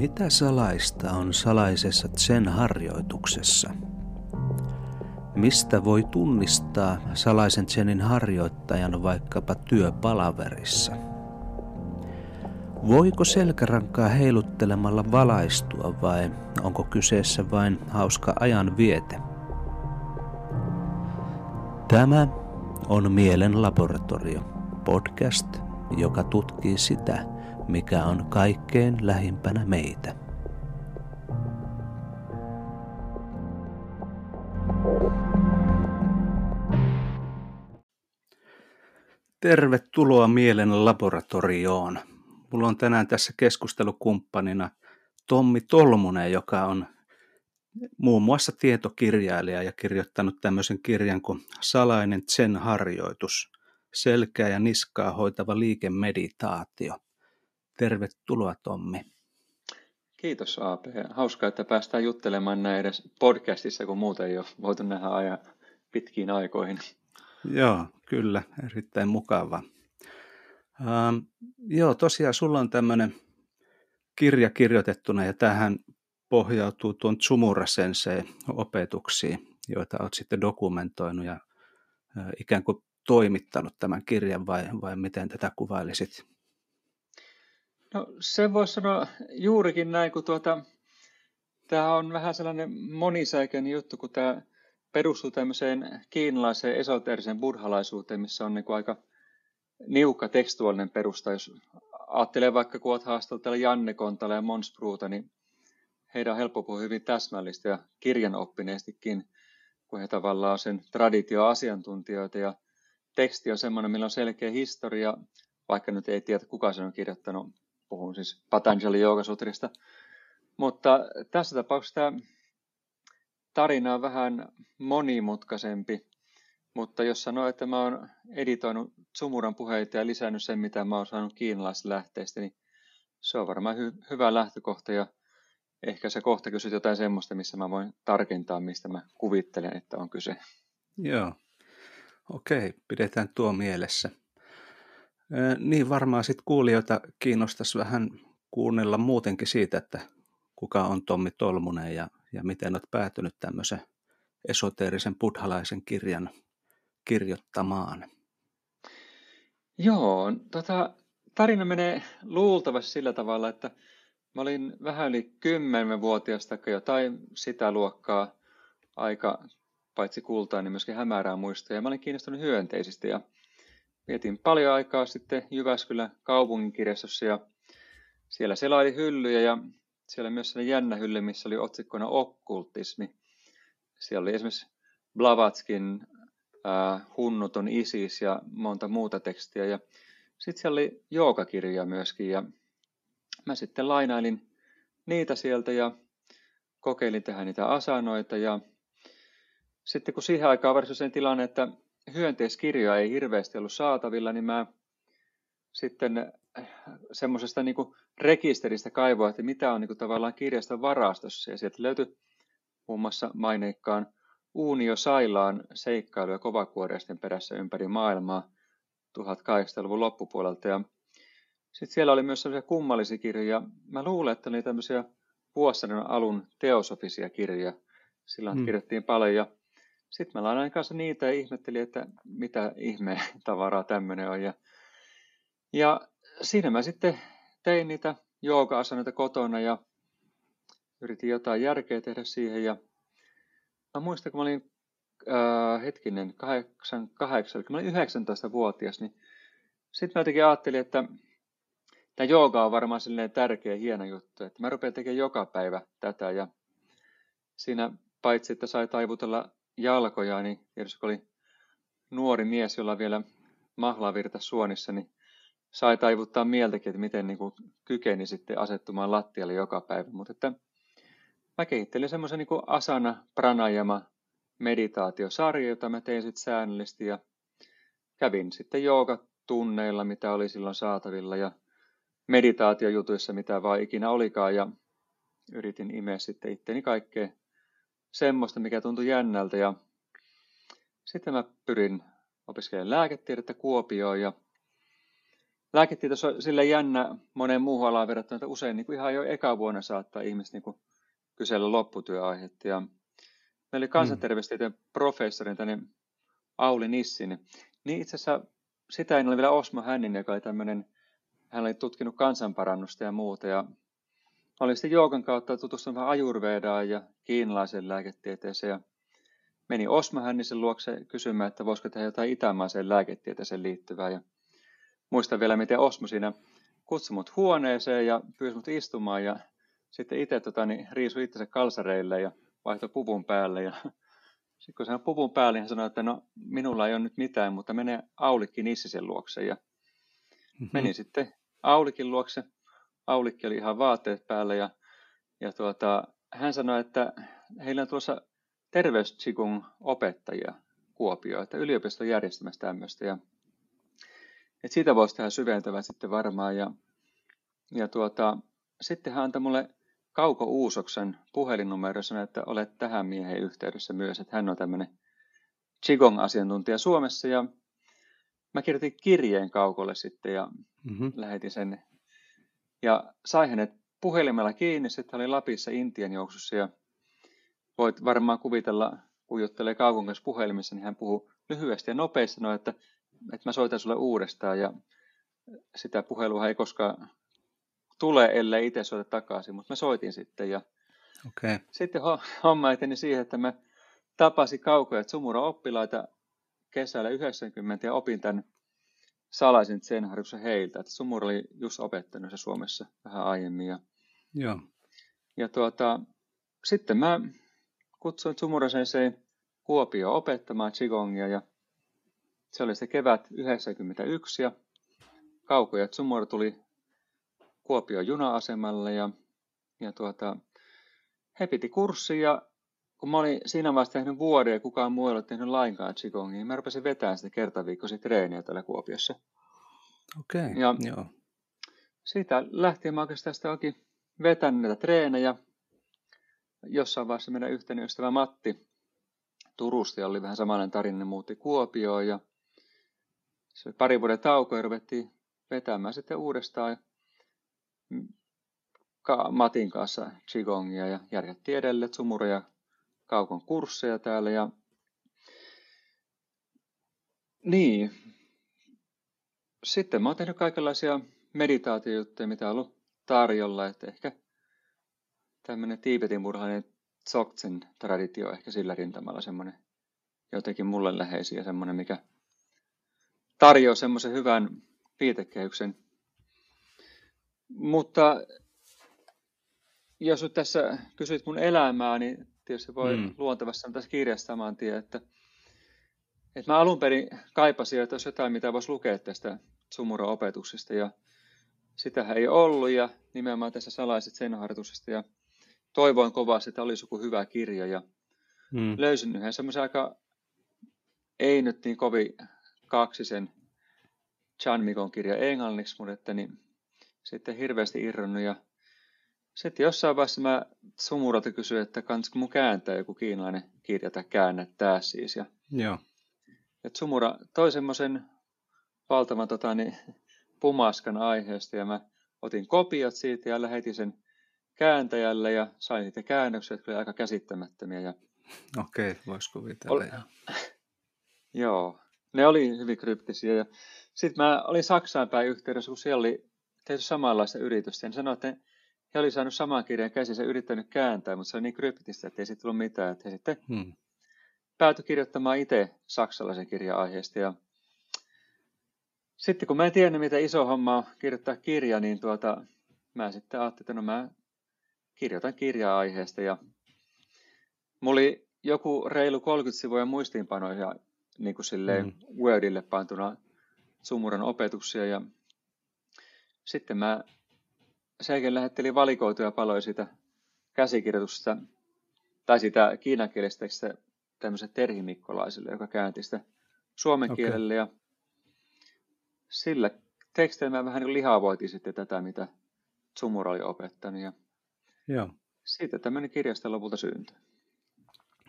Mitä salaista on salaisessa sen harjoituksessa? Mistä voi tunnistaa salaisen Zenin harjoittajan vaikkapa työpalaverissa? Voiko selkärankaa heiluttelemalla valaistua vai onko kyseessä vain hauska ajan viete? Tämä on Mielen laboratorio, podcast, joka tutkii sitä, mikä on kaikkein lähimpänä meitä. Tervetuloa Mielen laboratorioon. Mulla on tänään tässä keskustelukumppanina Tommi Tolmunen, joka on muun muassa tietokirjailija ja kirjoittanut tämmöisen kirjan kuin Salainen Zen-harjoitus, selkää ja niskaa hoitava liikemeditaatio. Tervetuloa Tommi. Kiitos AP. Hauskaa, että päästään juttelemaan näin edes podcastissa, kun muuta ei ole voitu nähdä ajan pitkiin aikoihin. Joo, kyllä, erittäin mukava. Ähm, joo, tosiaan sulla on tämmöinen kirja kirjoitettuna ja tähän pohjautuu tuon Tsumura opetuksiin, joita olet sitten dokumentoinut ja äh, ikään kuin toimittanut tämän kirjan vai, vai miten tätä kuvailisit? No se voisi sanoa juurikin näin, kun tuota, tämä on vähän sellainen monisäikeinen juttu, kun tämä perustuu tämmöiseen kiinalaiseen esoteeriseen buddhalaisuuteen, missä on niin kuin aika niukka tekstuaalinen perusta. Jos ajattelee vaikka, kun olet haastellut täällä Janne Kontala ja Mons Bruuta, niin heidän on helppo puhua hyvin täsmällistä ja kirjanoppineestikin, kun he tavallaan on sen traditioasiantuntijoita ja teksti on semmoinen, millä on selkeä historia, vaikka nyt ei tiedä, kuka sen on kirjoittanut, puhun siis Patanjali Yoogasutrista. Mutta tässä tapauksessa tämä tarina on vähän monimutkaisempi, mutta jos sanoo, että mä oon editoinut Sumuran puheita ja lisännyt sen, mitä mä oon saanut kiinalaislähteistä, niin se on varmaan hy- hyvä lähtökohta ja ehkä se kohta kysyt jotain semmoista, missä mä voin tarkentaa, mistä mä kuvittelen, että on kyse. Joo, okei, pidetään tuo mielessä. Niin varmaan sitten kuulijoita kiinnostaisi vähän kuunnella muutenkin siitä, että kuka on Tommi Tolmunen ja, ja miten olet päätynyt tämmöisen esoteerisen buddhalaisen kirjan kirjoittamaan. Joo, tota, tarina menee luultavasti sillä tavalla, että mä olin vähän yli kymmenvuotias tai jotain sitä luokkaa aika paitsi kultaa, niin myöskin hämärää muistoja. Ja mä olin kiinnostunut hyönteisistä ja vietin paljon aikaa sitten Jyväskylän kaupunginkirjastossa ja siellä selaili hyllyjä ja siellä myös sellainen jännä hylly, missä oli otsikkona okkultismi. Siellä oli esimerkiksi Blavatskin äh, Hunnuton Isis ja monta muuta tekstiä. Ja sitten siellä oli joogakirjoja myöskin ja mä sitten lainailin niitä sieltä ja kokeilin tehdä niitä asanoita ja sitten kun siihen aikaan varsoi sen tilanne, että hyönteiskirjoja ei hirveästi ollut saatavilla, niin mä sitten äh, semmoisesta niin rekisteristä kaivoin, että mitä on niin kuin tavallaan kirjaston varastossa. Ja sieltä löytyi muun muassa maineikkaan Uunio Sailaan seikkailuja kovakuoreisten perässä ympäri maailmaa 1800-luvun loppupuolelta. Ja sitten siellä oli myös sellaisia kummallisia kirjoja. Mä luulen, että ne oli tämmöisiä vuosisadan alun teosofisia kirjoja. Silloin hmm. kirjoittiin paljon. Ja sitten mä lainain kanssa niitä ja ihmettelin, että mitä ihme tavaraa tämmöinen on. Ja, ja siinä mä sitten tein niitä jooga-asanoita kotona ja yritin jotain järkeä tehdä siihen. Ja mä muistan, kun mä olin äh, hetkinen, 8, 8, kun mä olin 19-vuotias, niin sitten mä jotenkin ajattelin, että tämä jooga on varmaan silleen tärkeä, hieno juttu, että mä rupean tekemään joka päivä tätä ja siinä paitsi, että sai taivutella jalkoja, niin tietysti kun oli nuori mies, jolla vielä mahlavirta suonissa, niin sai taivuttaa mieltäkin, että miten niin kuin kykeni sitten asettumaan lattialle joka päivä. Mutta että mä kehittelin semmoisen niin kuin asana pranayama meditaatiosarja, jota mä tein sitten säännöllisesti ja kävin sitten joogatunneilla, mitä oli silloin saatavilla ja meditaatiojutuissa, mitä vaan ikinä olikaan ja yritin imeä sitten itteni kaikkea semmoista, mikä tuntui jännältä. Ja sitten mä pyrin opiskelemaan lääketiedettä Kuopioon ja lääketieteessä on sille jännä moneen muuhun alaan verrattuna, että usein niin kuin ihan jo eka vuonna saattaa ihmiset niin kuin kysellä lopputyöaihetta. Ja meillä oli mm. kansanterveystieteen professori tänne Auli Nissin, niin itse asiassa sitä en ole vielä Osmo Hännin, joka oli tämmöinen, hän oli tutkinut kansanparannusta ja muuta. Ja olin sitten Joogan kautta tutustunut vähän ajurvedaan ja kiinalaisen lääketieteeseen. Ja meni Osmo Hännisen luokse kysymään, että voisiko tehdä jotain itämaiseen lääketieteeseen liittyvää. Ja muistan vielä, miten Osmo siinä kutsui mut huoneeseen ja pyysi mut istumaan ja sitten itse tota, niin, riisui itsensä kalsareille ja vaihtoi puvun päälle. Ja sitten kun hän puvun päälle, hän sanoi, että no minulla ei ole nyt mitään, mutta mene Aulikki Nissisen luokse. Ja mm-hmm. menin sitten Aulikin luokse. Aulikki oli ihan vaatteet päällä ja, ja tuota, hän sanoi, että heillä on tuossa terveystsikun opettajia Kuopio, että yliopisto järjestämässä tämmöistä. Ja, että siitä voisi tehdä syventävän sitten varmaan. Ja, ja tuota, sitten hän antoi mulle Kauko Uusoksen puhelinnumero sanoi, että olet tähän miehen yhteydessä myös, että hän on tämmöinen Qigong-asiantuntija Suomessa ja mä kirjoitin kirjeen Kaukolle sitten ja mm-hmm. lähetin sen ja sai hänet puhelimella kiinni, sitten oli Lapissa Intian juoksussa ja voit varmaan kuvitella, kun juttelee Kaukon kanssa puhelimessa, niin hän puhuu lyhyesti ja nopeasti sanoi, että, että mä soitan sulle uudestaan. Ja sitä puhelua ei koskaan tule, ellei itse soita takaisin, mutta mä soitin sitten. Ja okay. sitten homma eteni siihen, että mä tapasin kaukoja Sumura oppilaita kesällä 90 ja opin tämän salaisen sen heiltä, että Sumura oli just opettanut se Suomessa vähän aiemmin ja, Joo. ja tuota, sitten mä kutsuin Sumura Sensei Kuopio opettamaan Qigongia ja se oli se kevät 91 ja kaukoja Sumura tuli Kuopion juna-asemalle ja, ja tuota, he piti kurssia ja kun mä olin siinä vaiheessa tehnyt vuoden ja kukaan muu ei ole tehnyt lainkaan Qigongia, niin mä rupesin vetämään sitä kertaviikkoisia treeniä täällä Kuopiossa. Okei, okay, ja joo. Siitä lähtien mä oikeastaan sitä onkin vetänyt näitä treenejä. Jossain vaiheessa meidän yhteinen ystävä Matti Turusta oli vähän samanlainen tarina, muutti Kuopioon ja se oli pari vuoden tauko ja ruvettiin vetämään sitten uudestaan. Matin kanssa Qigongia ja järjestettiin edelleen Tsumura ja Kaukon kursseja täällä. Ja... Niin. Sitten mä oon tehnyt kaikenlaisia meditaatiojuttuja, mitä on ollut tarjolla, että ehkä tämmöinen tiibetin murhainen Dzogchen traditio ehkä sillä rintamalla semmoinen jotenkin mulle läheisiä ja semmoinen, mikä tarjoaa semmoisen hyvän viitekehyksen mutta jos nyt tässä kysyt mun elämää, niin tietysti voi mm. luontevasti sanoa tässä kirjassa saman tien, että, että mä alun perin kaipasin, että olisi jotain, mitä voisi lukea tästä Sumuro-opetuksesta, ja sitähän ei ollut, ja nimenomaan tässä salaiset sen harjoituksesta, ja toivoin kovasti, että olisi joku hyvä kirja, ja mm. löysin yhden semmoisen aika, ei nyt niin kovin kaksisen Chan Mikon kirja englanniksi, mutta että niin sitten hirveästi irronnut ja sitten jossain vaiheessa mä Sumuralta kysyin, että kansko mun kääntää joku kiinalainen kirja tai käännättää siis. Ja, Joo. ja Sumura toi semmoisen valtavan tota, niin, pumaskan aiheesta ja mä otin kopiot siitä ja lähetin sen kääntäjälle ja sain niitä käännöksiä, jotka oli aika käsittämättömiä. Ja... Okei, okay, voisi kuvitella. Ol... Joo, ne oli hyvin kryptisiä. Ja sitten mä olin Saksaan päin yhteydessä, kun siellä oli tehty samanlaista yritystä. En sano, että he oli saanut saman kirjan käsinsä yrittänyt kääntää, mutta se oli niin kryptistä, että ei siitä tullut mitään. Että he sitten hmm. päätyi kirjoittamaan itse saksalaisen kirjan aiheesta. Ja sitten kun mä en tiennyt, mitä iso homma on kirjoittaa kirja, niin tuota, mä sitten ajattelin, että no mä kirjoitan kirjaa aiheesta. Ja mulla oli joku reilu 30 sivuja muistiinpanoja niin kuin silleen mm. Wordille pantuna Sumuran opetuksia ja sitten mä sen lähettelin valikoituja paloja siitä käsikirjoitusta tai sitä kiinankielistä tämmöisen Terhi Mikkolaiselle, joka käänti sitä suomen okay. kielelle ja sillä teksteillä mä vähän niin sitten tätä, mitä Tsumura oli opettanut ja Joo. siitä tämmöinen kirjasta lopulta syntyi.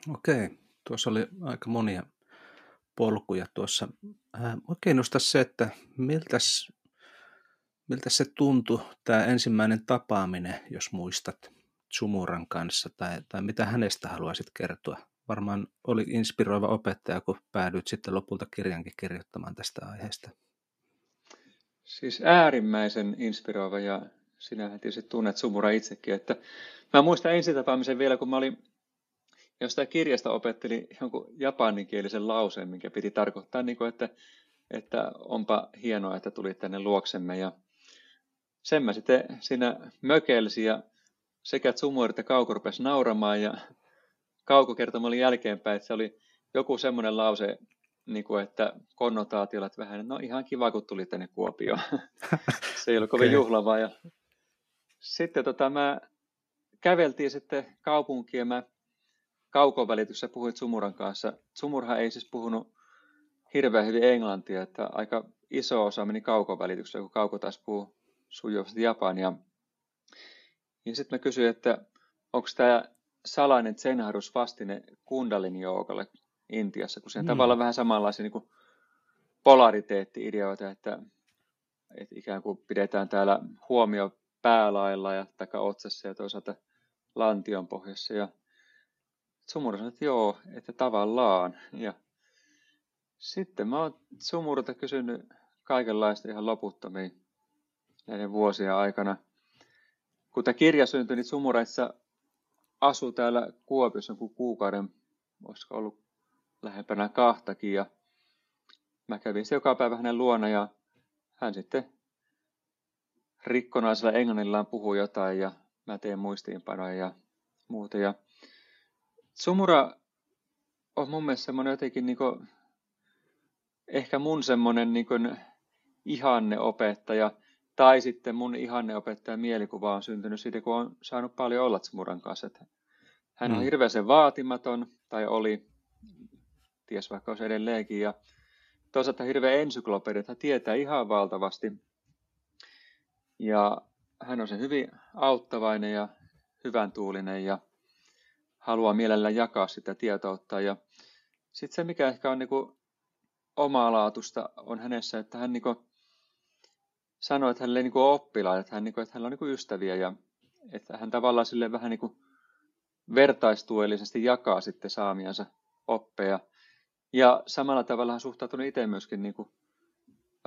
Okei, tuossa oli aika monia polkuja tuossa. Äh, oikein se, että miltäs miltä se tuntui, tämä ensimmäinen tapaaminen, jos muistat, Sumuran kanssa, tai, tai mitä hänestä haluaisit kertoa? Varmaan oli inspiroiva opettaja, kun päädyit sitten lopulta kirjankin kirjoittamaan tästä aiheesta. Siis äärimmäisen inspiroiva ja sinähän tietysti tunnet Sumura itsekin, että mä muistan ensitapaamisen vielä, kun mä olin jostain kirjasta opetteli jonkun japaninkielisen lauseen, minkä piti tarkoittaa, niin kuin, että, että onpa hienoa, että tulit tänne luoksemme. Ja sen mä sitten siinä mökelsin ja sekä Sumur että Kauko rupesi nauramaan ja Kauko kertoi oli jälkeenpäin, että se oli joku semmoinen lause, niin kuin, että konnotaatiolla, että vähän, no ihan kiva, kun tuli tänne Kuopioon. se ei ollut kovin okay. juhlavaa. Ja sitten tota, mä käveltiin sitten kaupunkiin ja mä kaukovälityksessä puhuit Sumuran kanssa. Sumurhan ei siis puhunut hirveän hyvin englantia, että aika iso osa meni kaukovälityksessä, kun kauko taas puhuu sujuvasti japania. Ja sitten mä kysyin, että onko tämä salainen zenharus vastine kundalini joogalle Intiassa, kun siinä mm. tavallaan vähän samanlaisia niin polariteetti-ideoita, että, että ikään kuin pidetään täällä huomio päälailla ja taka otsassa ja toisaalta lantion pohjassa. Ja Sumura sanoi, että joo, että tavallaan. Ja sitten mä oon Sumurta kysynyt kaikenlaista ihan loputtomiin näiden vuosien aikana. Kun tämä kirja syntyi, niin Sumuraissa asui täällä Kuopiossa kuin kuukauden, olisiko ollut lähempänä kahtakin. Ja mä kävin se joka päivä hänen luona ja hän sitten rikkonaisella englannillaan puhui jotain ja mä teen muistiinpanoja ja muuta. Ja Sumura on mun mielestä semmoinen jotenkin niin kuin, ehkä mun semmoinen niin kuin ihanneopettaja, tai sitten mun ihanneopettajan mielikuva on syntynyt siitä, kun on saanut paljon olla Sumuran kanssa. Että hän on mm. hirveän vaatimaton, tai oli, ties vaikka olisi edelleenkin, ja toisaalta hirveän ensyklopedi, että hän tietää ihan valtavasti. Ja hän on se hyvin auttavainen ja hyvän tuulinen ja haluaa mielellään jakaa sitä tietoutta. Ja sitten se, mikä ehkä on niin omalaatusta, on hänessä, että hän niin sanoi, että hänellä ei niin oppilaita, että, hän, niin kuin, että hänellä on niin ystäviä ja että hän tavallaan sille vähän niin kuin vertaistuellisesti jakaa sitten saamiansa oppeja. Ja samalla tavalla hän suhtautunut itse myöskin niin kuin,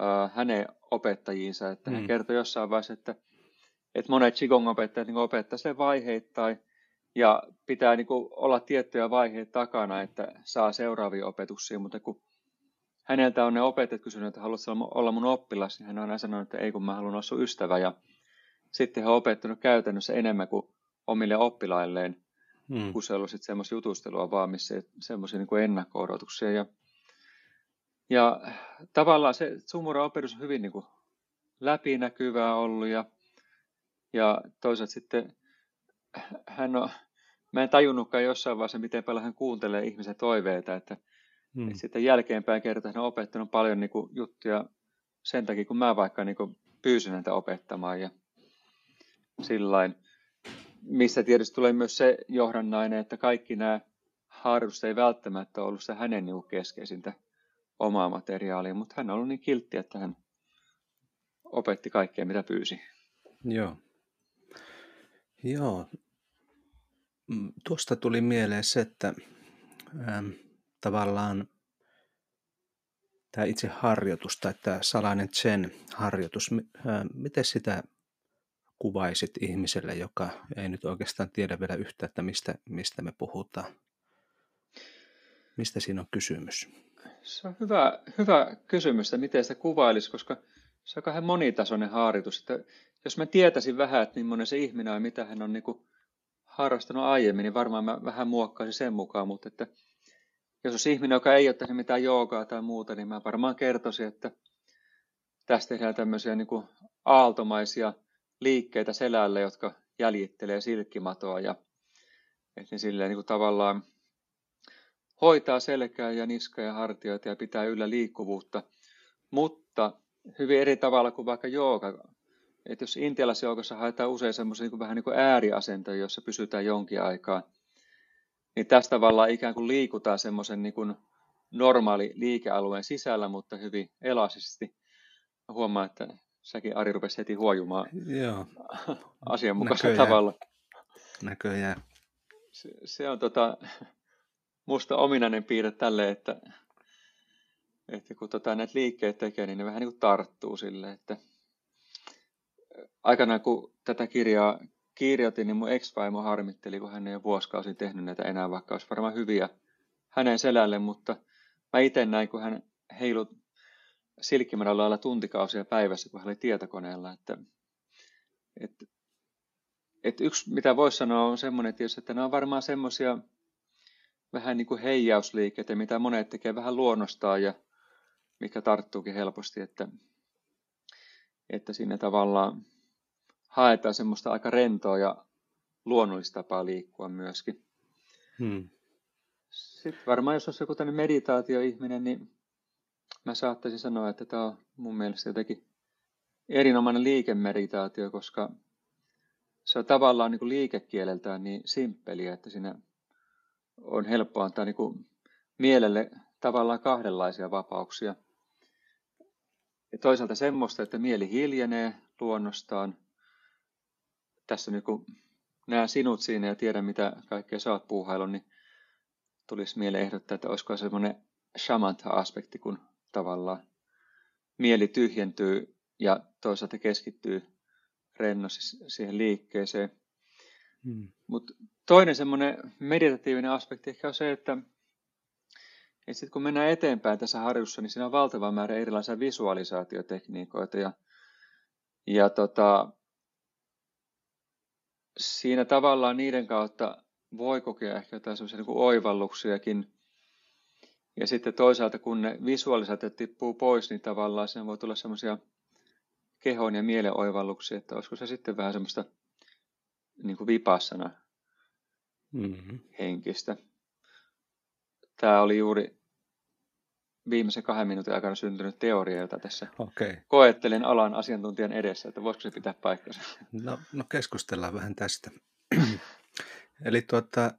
äh, hänen opettajiinsa, että mm. hän kertoi jossain vaiheessa, että, että monet Qigong-opettajat niin opettaa sen vaiheittain, ja pitää niin kuin olla tiettyjä vaiheita takana, että saa seuraavia opetuksia, mutta kun häneltä on ne opettajat kysynyt, että haluatko olla mun oppilas, niin hän on aina sanonut, että ei kun mä haluan olla sun ystävä. Ja sitten hän on opettanut käytännössä enemmän kuin omille oppilailleen, hmm. kun se on ollut sitten semmoista jutustelua vaan, missä semmoisia niin ennakko-odotuksia. Ja, ja tavallaan se Sumura opetus on hyvin niin kuin läpinäkyvää ollut ja, ja toisaalta sitten hän on, mä en tajunnutkaan jossain vaiheessa, miten paljon hän kuuntelee ihmisen toiveita, että, hmm. että sitten jälkeenpäin kertaa hän on opettanut paljon niin kuin, juttuja sen takia, kun mä vaikka niin kuin, pyysin häntä opettamaan ja sillain. Missä tietysti tulee myös se johdannainen, että kaikki nämä harjoitukset ei välttämättä ollut se hänen niin keskeisintä omaa materiaalia, mutta hän on ollut niin kiltti, että hän opetti kaikkea, mitä pyysi. Joo. Joo, Mm, tuosta tuli mieleen se, että ähm, tavallaan tämä itse harjoitus tai tämä salainen Zen harjoitus, miten sitä kuvaisit ihmiselle, joka ei nyt oikeastaan tiedä vielä yhtä, että mistä, mistä me puhutaan? Mistä siinä on kysymys? Se on hyvä, hyvä kysymys, että miten sitä kuvailisi, koska se on kahden monitasoinen harjoitus. Että jos mä tietäisin vähän, että millainen se ihminen on, mitä hän on niin harrastanut aiemmin, niin varmaan mä vähän muokkaisin sen mukaan, mutta että jos olisi ihminen, joka ei tehnyt mitään joogaa tai muuta, niin mä varmaan kertoisin, että tästä tehdään tämmöisiä niin kuin aaltomaisia liikkeitä selälle, jotka jäljittelee silkkimatoa ja että ne silleen niin kuin tavallaan hoitaa selkää ja niskaa ja hartioita ja pitää yllä liikkuvuutta, mutta hyvin eri tavalla kuin vaikka jooga, että jos intialaisessa joukossa haetaan usein semmoisia niin vähän niin kuin ääriasentoja, joissa pysytään jonkin aikaa, niin tästä tavallaan ikään kuin liikutaan semmoisen niin kuin normaali liikealueen sisällä, mutta hyvin elastisesti. Huomaan, että säkin Ari rupesi heti huojumaan Joo. asianmukaisella Näköjään. tavalla. Näköjään. Se, se on tota, musta ominainen piirre tälle, että, että kun tota, näitä liikkeitä tekee, niin ne vähän niin kuin tarttuu sille, että aikanaan kun tätä kirjaa kirjoitin, niin mun ex-vaimo harmitteli, kun hän ei vuosikausi tehnyt näitä enää, vaikka olisi varmaan hyviä hänen selälle, mutta mä itse näin, kun hän heilut silkkimärällä lailla tuntikausia päivässä, kun hän oli tietokoneella, että, että, että yksi, mitä voisi sanoa, on semmoinen tietysti, että nämä on varmaan semmoisia vähän niin kuin heijausliikkeitä, mitä monet tekee vähän luonnostaan ja mikä tarttuukin helposti, että, että siinä tavallaan haetaan semmoista aika rentoa ja luonnollista tapaa liikkua myöskin. Hmm. Sitten varmaan jos olisi joku tämmöinen meditaatioihminen, niin mä saattaisin sanoa, että tämä on mun mielestä jotenkin erinomainen liikemeditaatio, koska se on tavallaan niin kuin liikekieleltään niin simppeliä, että siinä on helppo antaa niin kuin mielelle tavallaan kahdenlaisia vapauksia. Ja toisaalta semmoista, että mieli hiljenee luonnostaan. Tässä niin kuin näen sinut siinä ja tiedän, mitä kaikkea sä oot puuhailun, niin tulisi mieleen ehdottaa, että olisiko semmoinen shamanta-aspekti, kun tavallaan mieli tyhjentyy ja toisaalta keskittyy rennosti siihen liikkeeseen. Hmm. Mutta toinen semmoinen meditatiivinen aspekti ehkä on se, että, että sit kun mennään eteenpäin tässä harjussa, niin siinä on valtava määrä erilaisia visualisaatiotekniikoita ja, ja tota, siinä tavallaan niiden kautta voi kokea ehkä jotain semmoisia niin oivalluksiakin. Ja sitten toisaalta, kun ne visualisaatiot tippuu pois, niin tavallaan siinä voi tulla semmoisia kehon ja mielen oivalluksia, että olisiko se sitten vähän semmoista niin kuin vipassana mm-hmm. henkistä. Tämä oli juuri viimeisen kahden minuutin aikana syntynyt teoria, jota tässä okay. koettelin alan asiantuntijan edessä, että voisiko se pitää paikkansa. No, no keskustellaan vähän tästä. Eli tuota,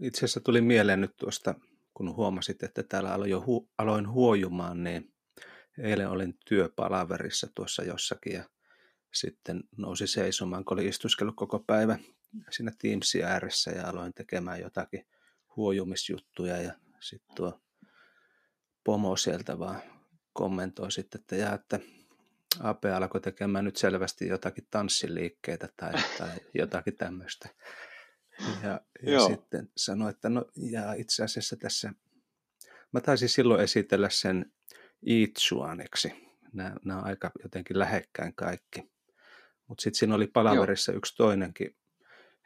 itse asiassa tuli mieleen nyt tuosta, kun huomasit, että täällä aloin jo hu- aloin huojumaan, niin eilen olin työpalaverissa tuossa jossakin ja sitten nousi seisomaan, kun oli istuskellut koko päivä siinä Teamsin ääressä ja aloin tekemään jotakin huojumisjuttuja ja sitten tuo pomo sieltä vaan kommentoi sitten, että, jää, että AP alkoi tekemään nyt selvästi jotakin tanssiliikkeitä tai, tai jotakin tämmöistä. Ja, ja sitten sanoi, että no ja itse asiassa tässä, mä taisin silloin esitellä sen Iitsuaneksi. Nämä, nämä on aika jotenkin lähekkäin kaikki. Mutta sitten siinä oli palaverissa Joo. yksi toinenkin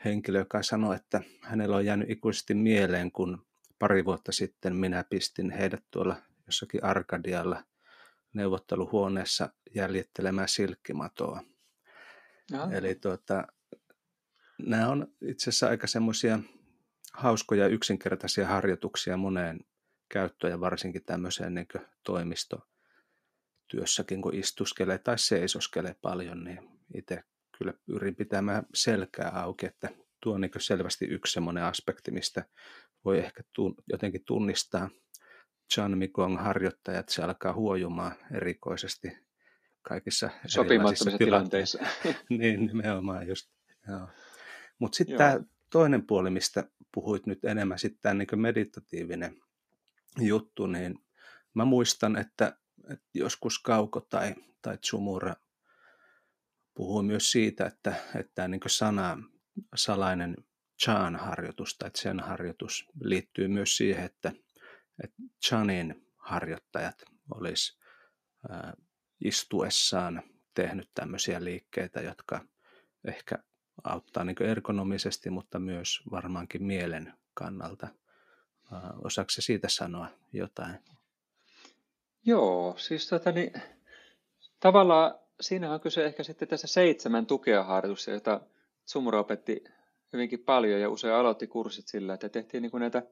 henkilö, joka sanoi, että hänellä on jäänyt ikuisesti mieleen, kun pari vuotta sitten minä pistin heidät tuolla jossakin Arkadialla neuvotteluhuoneessa jäljittelemään silkkimatoa. Aha. Eli tuota, nämä on itse asiassa aika semmoisia hauskoja yksinkertaisia harjoituksia moneen käyttöön ja varsinkin tämmöiseen niin toimistotyössäkin, kun istuskelee tai seisoskelee paljon, niin itse kyllä pyrin pitämään selkää auki, että tuo on niin selvästi yksi semmoinen aspekti, mistä voi ehkä jotenkin tunnistaa Chan Mikong harjoittajat, se alkaa huojumaan erikoisesti kaikissa sopimattomissa tilanteissa. niin, nimenomaan just. Mutta sitten tämä toinen puoli, mistä puhuit nyt enemmän, sitten tämä niin meditatiivinen juttu, niin mä muistan, että, että joskus Kauko tai, tai Tsumura puhui myös siitä, että, että tämä niin sana salainen Chan-harjoitus tai Zen-harjoitus liittyy myös siihen, että, että Chanin harjoittajat olisi istuessaan tehnyt tämmöisiä liikkeitä, jotka ehkä auttaa niin ergonomisesti, mutta myös varmaankin mielen kannalta. Osaako se siitä sanoa jotain? Joo, siis tota, niin, tavallaan siinä on kyse ehkä sitten tässä seitsemän tukea harjoitusta, jota Sumura opetti hyvinkin paljon ja usein aloitti kurssit sillä, että tehtiin niin kuin näitä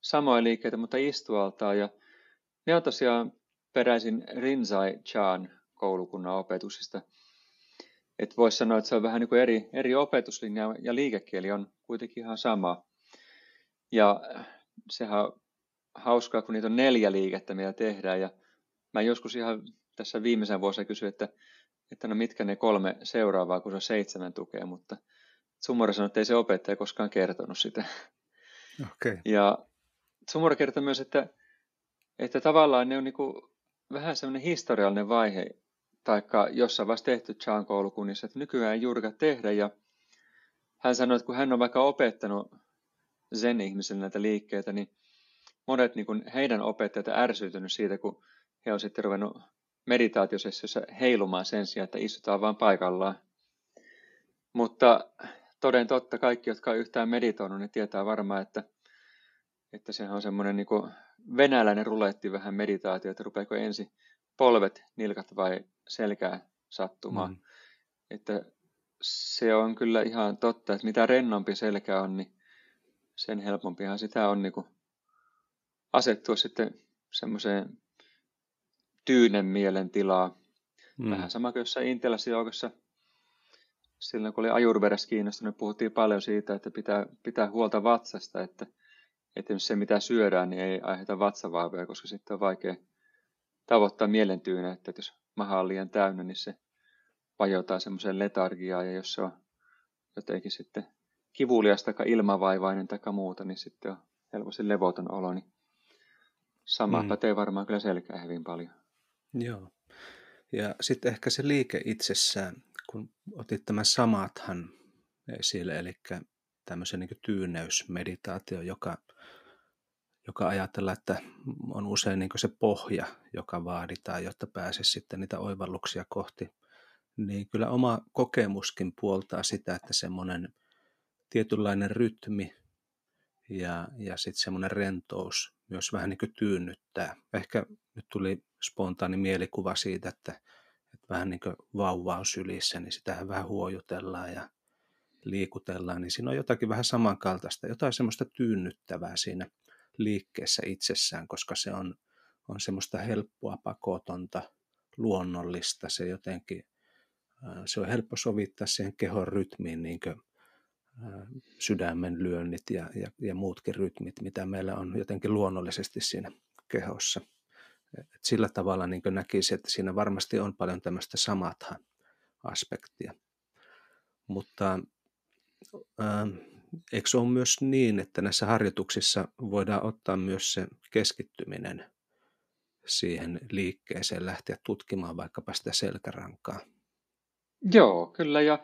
samoja liikkeitä, mutta istualtaa. Ja ne on tosiaan peräisin Rinzai Chan koulukunnan opetuksista. Että voisi sanoa, että se on vähän niin kuin eri, eri opetuslinja ja liikekieli on kuitenkin ihan sama. Ja sehän on hauskaa, kun niitä on neljä liikettä, mitä tehdään. Ja mä joskus ihan tässä viimeisen vuosina kysyi, että, että no mitkä ne kolme seuraavaa, kun se seitsemän tukea, mutta Sumora sanoi, että ei se opettaja koskaan kertonut sitä. Okay. Ja Sumora kertoi myös, että, että tavallaan ne on niin kuin vähän semmoinen historiallinen vaihe, taikka jossain vaiheessa tehty Chan koulukunnissa, että nykyään ei juurikaan tehdä. Ja hän sanoi, että kun hän on vaikka opettanut sen ihmisen näitä liikkeitä, niin monet niin kuin heidän opettajat ärsytynyt siitä, kun he on sitten ruvennut meditaatiosessiossa heilumaan sen sijaan, että istutaan vain paikallaan. Mutta toden totta, kaikki, jotka on yhtään meditoinut, niin tietää varmaan, että, että sehän on semmoinen niin venäläinen ruletti vähän meditaatio, että rupeako ensin polvet, nilkat vai selkää sattumaan. Mm. Että se on kyllä ihan totta, että mitä rennompi selkä on, niin sen helpompihan sitä on niin kuin asettua sitten semmoiseen tyynen mielen tilaa. Mm. Vähän sama kuin jossain Intelassa joukossa silloin kun oli ajurvedessä kiinnostunut, niin puhuttiin paljon siitä, että pitää, pitää huolta vatsasta, että, että se mitä syödään, niin ei aiheuta vatsavaivoja, koska sitten on vaikea tavoittaa mielentyynä, että jos maha on liian täynnä, niin se vajotaan semmoiseen letargiaan, ja jos se on jotenkin sitten kivulias tai ilmavaivainen tai muuta, niin sitten on helposti levoton olo, niin sama mm. pätee varmaan kyllä selkää hyvin paljon. Joo. Ja sitten ehkä se liike itsessään, kun otit tämän samathan esille, eli tämmöisen niin tyyneysmeditaatio, joka, joka ajatellaan, että on usein niin se pohja, joka vaaditaan, jotta pääsisi sitten niitä oivalluksia kohti, niin kyllä oma kokemuskin puoltaa sitä, että semmoinen tietynlainen rytmi ja, ja sitten semmoinen rentous myös vähän niin kuin tyynnyttää. Ehkä nyt tuli spontaani mielikuva siitä, että vähän niin kuin vauva on sylissä, niin sitähän vähän huojutellaan ja liikutellaan, niin siinä on jotakin vähän samankaltaista, jotain semmoista tyynnyttävää siinä liikkeessä itsessään, koska se on, on semmoista helppoa, pakotonta, luonnollista, se jotenkin, se on helppo sovittaa siihen kehon rytmiin, niin kuin sydämen lyönnit ja, ja, ja muutkin rytmit, mitä meillä on jotenkin luonnollisesti siinä kehossa. Et sillä tavalla niin näkisi, että siinä varmasti on paljon tämmöistä samathan aspektia. Mutta äh, eikö ole myös niin, että näissä harjoituksissa voidaan ottaa myös se keskittyminen siihen liikkeeseen, lähteä tutkimaan vaikkapa sitä selkärankaa? Joo, kyllä. Ja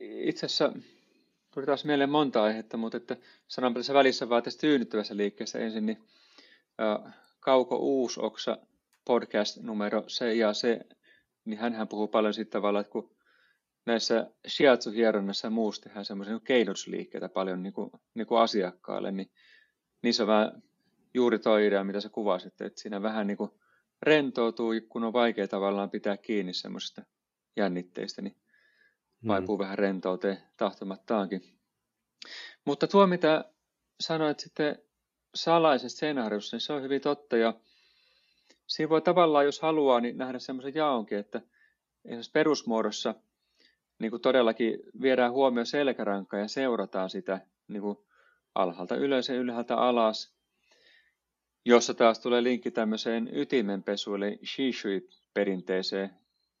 itse asiassa tuli taas mieleen monta aihetta, mutta että sanonpa tässä välissä vaan tästä tyynnyttävässä liikkeessä ensin, niin ää, Kauko Uusoksa podcast numero se ja se, niin hän puhuu paljon siitä tavalla, että kun näissä shiatsu-hieronnassa ja muussa tehdään semmoisia niin paljon niin kuin, niin kuin asiakkaalle, niin niissä on vähän juuri tuo idea, mitä sä kuvasit, että siinä vähän niin kuin rentoutuu, kun on vaikea tavallaan pitää kiinni semmoisista jännitteistä, niin vaipuu mm. vähän rentouteen tahtomattaankin. Mutta tuo, mitä sanoit sitten salaisesta skenaariosta, niin se on hyvin totta. Ja siinä voi tavallaan, jos haluaa, niin nähdä semmoisen jaonkin, että esimerkiksi perusmuodossa niin kuin todellakin viedään huomioon selkäranka ja seurataan sitä niin kuin alhaalta ylös ja ylhäältä alas, jossa taas tulee linkki tämmöiseen ytimenpesuun, eli shishui-perinteeseen,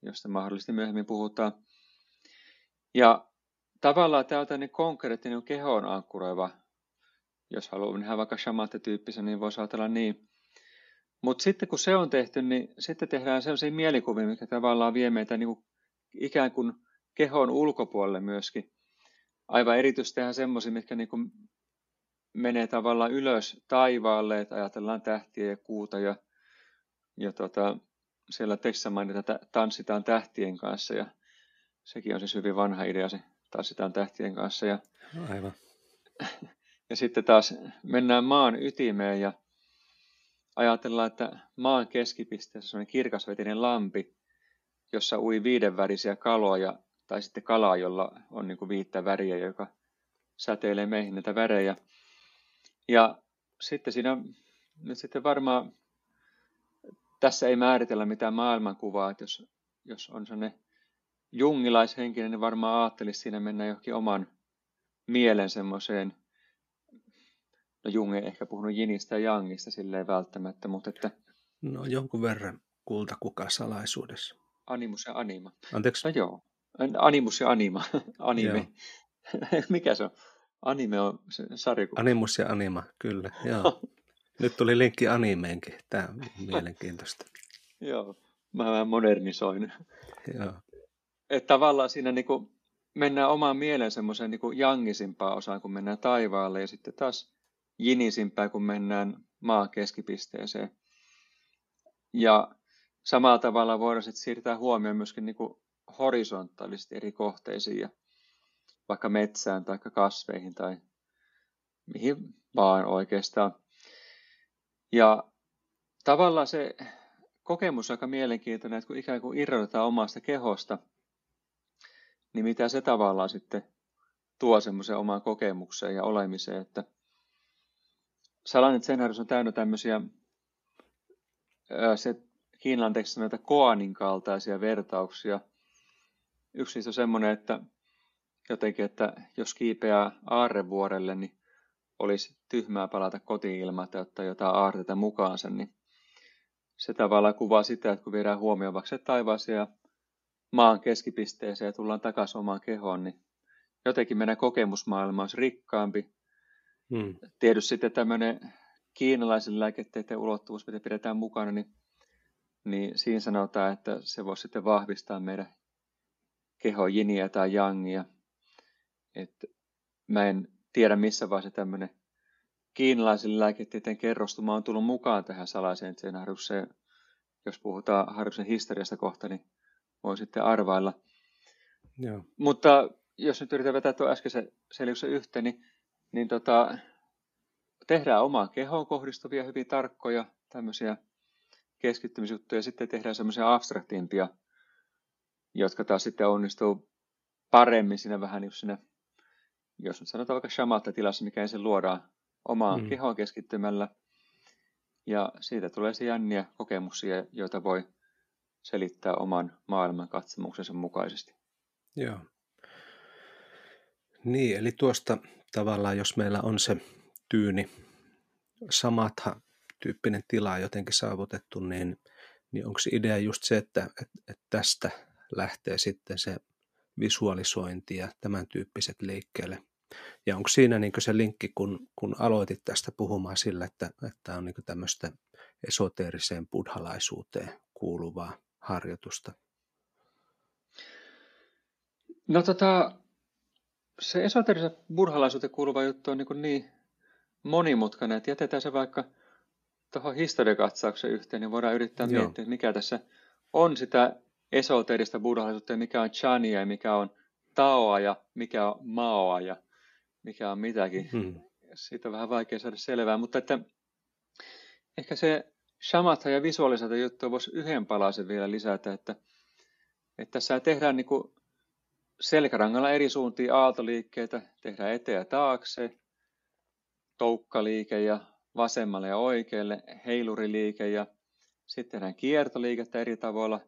josta mahdollisesti myöhemmin puhutaan. Ja tavallaan tämä on konkreettinen kehoon ankkuroiva, jos haluaa nähdä vaikka shamatta-tyyppisen, niin voisi ajatella niin. Mutta sitten kun se on tehty, niin sitten tehdään sellaisia mielikuvia, mikä tavallaan vie meitä niin kuin ikään kuin kehon ulkopuolelle myöskin. Aivan erityisesti tehdään semmoisia, mitkä niin kuin menee tavallaan ylös taivaalle, että ajatellaan tähtiä ja kuuta ja, ja tota, siellä tekstissä mainitaan, että tanssitaan tähtien kanssa ja sekin on siis hyvin vanha idea, se tanssitaan tähtien kanssa. Ja, Aivan. Ja sitten taas mennään maan ytimeen ja ajatellaan, että maan keskipisteessä on kirkasvetinen lampi, jossa ui viidenvärisiä kaloja, tai sitten kalaa, jolla on niin viittä väriä, joka säteilee meihin näitä värejä. Ja sitten siinä nyt sitten varmaan, tässä ei määritellä mitään maailmankuvaa, että jos, jos on sellainen jungilaishenkinen, niin varmaan ajattelisi siinä mennä johonkin oman mielen semmoiseen No Jung ei ehkä puhunut Jinistä ja Jangista silleen välttämättä, mutta että... No jonkun verran kultakuka salaisuudessa. Animus ja anima. Anteeksi? No joo. Animus ja anima. Anime. Mikä se on? Anime on se sarjakuva. Animus ja anima, kyllä. Joo. Nyt tuli linkki animeenkin. Tämä on mielenkiintoista. joo. Mä vähän modernisoin. Joo. Että tavallaan siinä niin kuin mennään omaan mieleen semmoiseen niin jangisimpaan osaan, kun mennään taivaalle, ja sitten taas jinisimpään, kun mennään maan keskipisteeseen. Ja samalla tavalla voidaan sitten siirtää huomioon myöskin niin horisontaalisesti eri kohteisiin, ja vaikka metsään tai kasveihin tai mihin vaan oikeastaan. Ja tavallaan se kokemus on aika mielenkiintoinen, että kun ikään kuin irrotetaan omasta kehosta, niin mitä se tavallaan sitten tuo semmoisen omaan kokemukseen ja olemiseen, että Salainen Zenharus on täynnä tämmöisiä, se Kiinan tekstissä näitä koanin kaltaisia vertauksia. Yksi on semmoinen, että jotenkin, että jos kiipeää aarrevuorelle, niin olisi tyhmää palata kotiin ilman, että ottaa jotain aarteita mukaansa, niin se tavallaan kuvaa sitä, että kun viedään huomioon vaikka se taivaaseen ja maan keskipisteeseen ja tullaan takaisin omaan kehoon, niin jotenkin meidän kokemusmaailma olisi rikkaampi. Hmm. Tietysti sitten tämmöinen kiinalaisen lääketieteen ulottuvuus, mitä pidetään mukana, niin, niin siinä sanotaan, että se voisi sitten vahvistaa meidän keho jiniä tai jangia. Et mä en tiedä missä vaiheessa tämmöinen kiinalaisen lääketieteen kerrostuma on tullut mukaan tähän salaiseen harjukseen. Jos puhutaan harjuksen historiasta kohta, niin voi sitten arvailla. Joo. Mutta jos nyt yritän vetää tuo äskeisen selityksen yhteen, niin, niin tota, tehdään omaan kehoon kohdistuvia hyvin tarkkoja tämmöisiä keskittymisjuttuja ja sitten tehdään semmoisia abstraktimpia, jotka taas sitten onnistuu paremmin siinä vähän niin siinä, jos nyt sanotaan vaikka shamatta tilassa, mikä ensin luodaan omaan mm. kehoon keskittymällä. Ja siitä tulee se jänniä kokemuksia, joita voi selittää oman maailman katsomuksensa mukaisesti. Joo. Niin, eli tuosta tavallaan, jos meillä on se tyyni, samatha tyyppinen tila jotenkin saavutettu, niin, niin onko idea just se, että, että, että tästä lähtee sitten se visualisointi ja tämän tyyppiset liikkeelle. Ja onko siinä niin se linkki, kun, kun aloitit tästä puhumaan sillä, että, että on niin tämmöistä esoteeriseen buddhalaisuuteen kuuluvaa harjoitusta? No tota, se esoterisen burhalaisuuteen kuuluva juttu on niin, niin monimutkainen, että jätetään se vaikka tuohon historiakatsauksen yhteen, niin voidaan yrittää Joo. miettiä, mikä tässä on sitä esoterista buddhalaisuutta ja mikä on chania ja mikä on taoa ja mikä on maoa ja mikä on mitäkin. Hmm. Siitä on vähän vaikea saada selvää, mutta että ehkä se shamatha ja visuaalisaatio juttua voisi yhden palasen vielä lisätä, että, että tässä tehdään niin kuin selkärangalla eri suuntiin aaltoliikkeitä, tehdään eteen ja taakse, toukkaliike ja vasemmalle ja oikealle, heiluriliike ja sitten tehdään kiertoliikettä eri tavoilla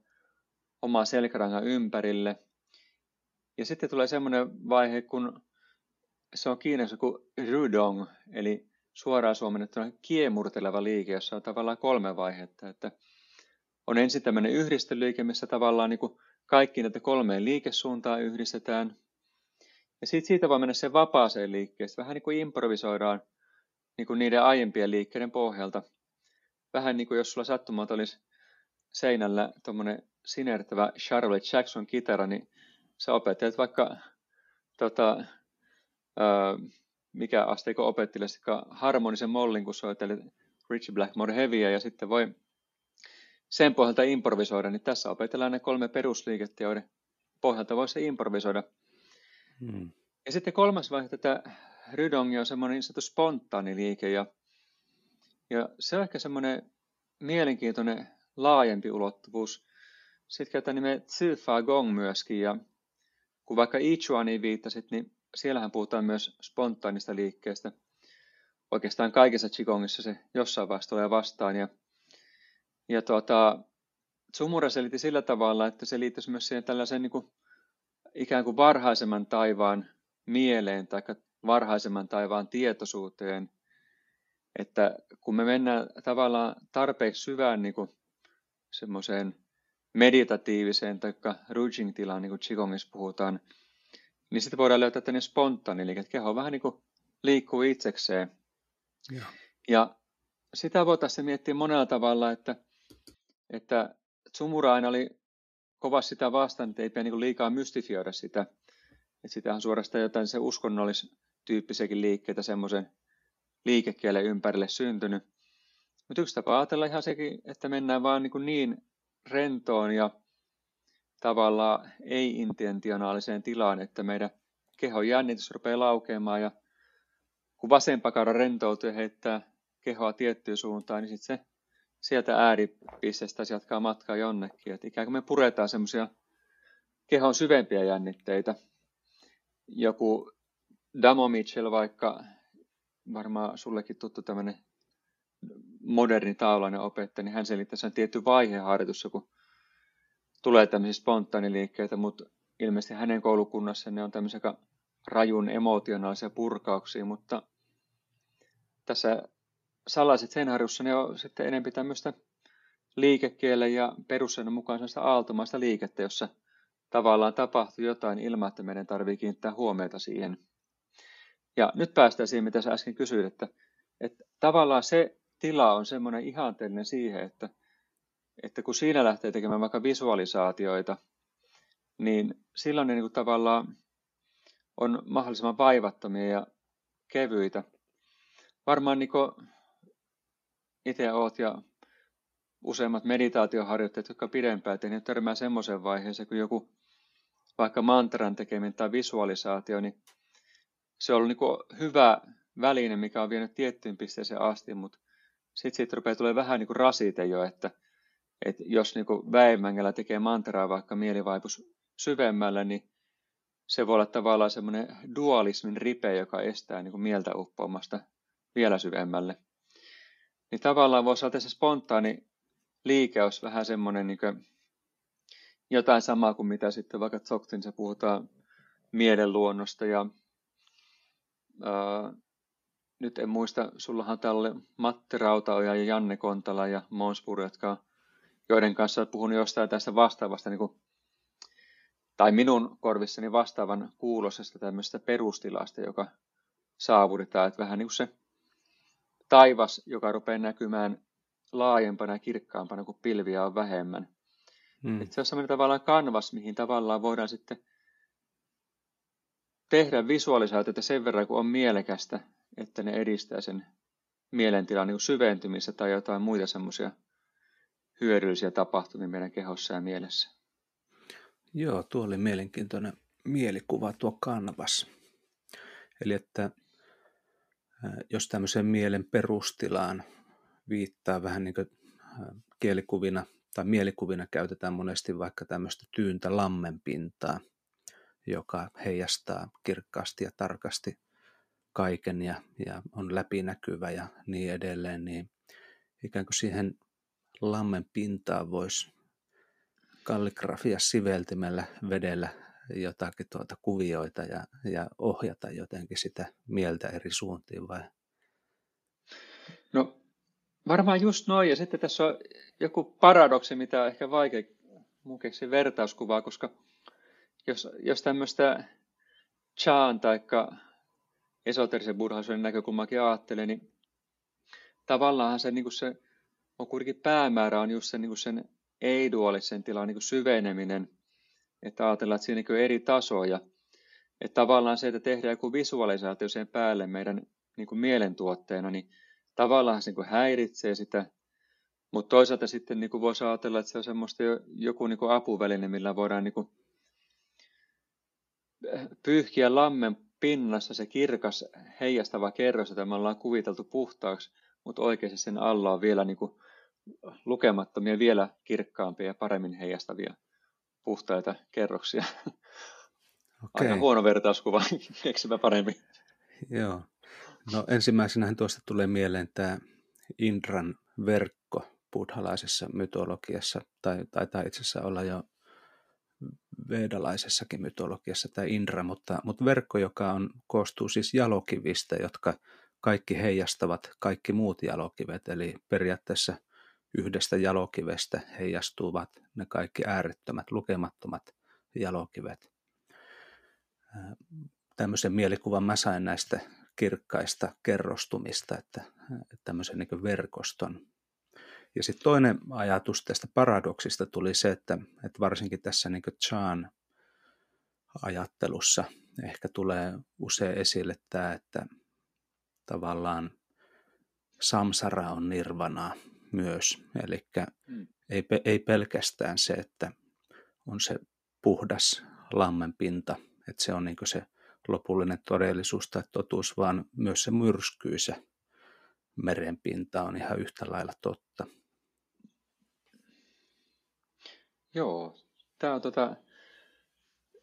omaa selkärangan ympärille. Ja sitten tulee semmoinen vaihe, kun se on Kiinassa kuin rudong, eli suoraan suomennettuna kiemurteleva liike, jossa on tavallaan kolme vaihetta. Että on ensin tämmöinen yhdistelyliike, missä tavallaan niin kuin kaikki näitä kolmeen liikesuuntaa yhdistetään. Ja sitten siitä voi mennä se vapaaseen liikkeeseen. Vähän niin kuin improvisoidaan niin kuin niiden aiempien liikkeiden pohjalta. Vähän niin kuin jos sulla sattumalta olisi seinällä tuommoinen sinertävä Charlotte Jackson kitara, niin sä opettelet vaikka tota, mikä asteiko opettilasika harmonisen mollin, kun soitelit Richie Blackmore Heavyä ja sitten voi sen pohjalta improvisoida, niin tässä opetellaan ne kolme perusliikettä, joiden pohjalta voisi improvisoida. Hmm. Ja sitten kolmas vaihe tätä rydongia on semmoinen niin sanottu spontaani liike ja, ja se on ehkä semmoinen mielenkiintoinen laajempi ulottuvuus. Sitten käytetään nimeä Fa Gong myöskin ja kun vaikka Ichuaniin viittasit, niin siellähän puhutaan myös spontaanista liikkeestä. Oikeastaan kaikessa Qigongissa se jossain vaiheessa tulee vastaan. Ja, ja tuota, Tsumura selitti sillä tavalla, että se liittyisi myös siihen tällaiseen niin kuin, ikään kuin varhaisemman taivaan mieleen tai varhaisemman taivaan tietoisuuteen, että kun me mennään tavallaan tarpeeksi syvään niin kuin semmoiseen meditatiiviseen tai rujing-tilaan, niin kuin Qigongissa puhutaan, niin sitten voidaan löytää tänne spontaani, eli keho vähän niin kuin liikkuu itsekseen. Ja, ja sitä voitaisiin miettiä monella tavalla, että, että Tsumura aina oli kovasti sitä vastaan, että ei pidä niin liikaa mystifioida sitä. Että sitä on suorastaan jotain se uskonnollis-tyyppisiäkin liikkeitä semmoisen liikekielen ympärille syntynyt. Mutta yksi tapa ajatella ihan sekin, että mennään vaan niin, niin rentoon ja tavallaan ei-intentionaaliseen tilaan, että meidän kehon jännitys rupeaa laukeamaan ja kun vasen pakara rentoutuu ja heittää kehoa tiettyyn suuntaan, niin sitten se sieltä ääripisteestä jatkaa matkaa jonnekin. Et ikään kuin me puretaan semmoisia kehon syvempiä jännitteitä. Joku Damo Mitchell vaikka, varmaan sullekin tuttu tämmöinen moderni taulainen opettaja, niin hän selittää, että se on tietty vaiheharjoitus, kun tulee tämmöisiä spontaaniliikkeitä, mutta ilmeisesti hänen koulukunnassa ne on tämmöisiä rajun emotionaalisia purkauksia, mutta tässä salaiset senharjussa ne on sitten enemmän tämmöistä liikekielen ja perussäännön mukaan sellaista aaltomaista liikettä, jossa tavallaan tapahtuu jotain ilman, että meidän tarvii kiinnittää huomiota siihen. Ja nyt päästään siihen, mitä sä äsken kysyit, että, että tavallaan se tila on semmoinen ihanteellinen siihen, että, että kun siinä lähtee tekemään vaikka visualisaatioita, niin silloin ne niin kuin tavallaan on mahdollisimman vaivattomia ja kevyitä. Varmaan niin itse oot ja useimmat meditaatioharjoittajat, jotka pidempään tehneet, törmää semmoisen vaiheeseen, kun joku vaikka mantran tekeminen tai visualisaatio, niin se on ollut niin hyvä väline, mikä on vienyt tiettyyn pisteeseen asti, mutta sitten siitä rupeaa tulee vähän niin kuin rasite jo, että, että jos niin väimängellä tekee mantraa vaikka mielivaipus syvemmällä, niin se voi olla tavallaan semmoinen dualismin ripe, joka estää niin kuin mieltä uppoamasta vielä syvemmälle. Niin tavallaan voisi olla se spontaani liike olisi vähän semmoinen niin jotain samaa kuin mitä sitten vaikka Tsoktinsa puhutaan mielenluonnosta ja ää, nyt en muista, sullahan täällä Matti Rautaoja ja Janne Kontala ja Monspur, jotka, joiden kanssa puhunut jostain tästä vastaavasta, niin kuin, tai minun korvissani vastaavan kuulosesta tämmöistä perustilasta, joka saavutetaan, että vähän niin kuin se taivas, joka rupeaa näkymään laajempana ja kirkkaampana, kun pilviä on vähemmän. Hmm. Että se on sellainen tavallaan kanvas, mihin tavallaan voidaan sitten tehdä visualisaatioita sen verran, kun on mielekästä, että ne edistää sen mielentilan niin syventymistä tai jotain muita semmoisia hyödyllisiä tapahtumia meidän kehossa ja mielessä. Joo, tuo oli mielenkiintoinen mielikuva, tuo kanvas. Eli että jos tämmöisen mielen perustilaan viittaa vähän niin kuin kielikuvina tai mielikuvina käytetään monesti vaikka tämmöistä tyyntä lammenpintaa, joka heijastaa kirkkaasti ja tarkasti kaiken ja, ja on läpinäkyvä ja niin edelleen, niin ikään kuin siihen lammen pintaan voisi kalligrafia siveltimellä vedellä jotakin tuota kuvioita ja, ja ohjata jotenkin sitä mieltä eri suuntiin vai? No varmaan just noin ja sitten tässä on joku paradoksi, mitä on ehkä vaikea mun keksiä vertauskuvaa, koska jos, jos tämmöistä chaan tai esoterisen buddhaisuuden näkökulmakin ajattelee, niin tavallaan se, niin se on kuitenkin päämäärä on just se, niin sen ei-dualisen tilan niin syveneminen, että ajatellaan, että siinä on eri tasoja. Että tavallaan se, että tehdään joku visualisaatio sen päälle meidän niin kuin mielentuotteena, niin tavallaan se niin kuin häiritsee sitä, mutta toisaalta sitten niin kuin voisi ajatella, että se on semmoista joku niin kuin apuväline, millä voidaan niin kuin pyyhkiä lammen pinnassa se kirkas heijastava kerros, jota me ollaan kuviteltu puhtaaksi, mutta oikeasti sen alla on vielä niin kuin lukemattomia, vielä kirkkaampia ja paremmin heijastavia puhtaita kerroksia. Okay. Aika huono vertauskuva, keksipä paremmin. Joo. No ensimmäisenähän tuosta tulee mieleen tämä Indran verkko buddhalaisessa mytologiassa, tai taitaa itse asiassa olla jo vedalaisessakin mytologiassa tämä Indra, mutta, mutta verkko, joka on, koostuu siis jalokivistä, jotka kaikki heijastavat kaikki muut jalokivet, eli periaatteessa yhdestä jalokivestä heijastuvat ne kaikki äärettömät, lukemattomat jalokivet. Tämmöisen mielikuvan mä sain näistä kirkkaista kerrostumista, että tämmöisen niin verkoston. Ja sitten toinen ajatus tästä paradoksista tuli se, että, että varsinkin tässä niin Chan ajattelussa ehkä tulee usein esille tämä, että tavallaan samsara on nirvanaa myös. Eli mm. ei, ei pelkästään se, että on se puhdas lammenpinta, että se on niin se lopullinen todellisuus tai totuus, vaan myös se myrskyisä merenpinta on ihan yhtä lailla totta. Joo, tämä on tota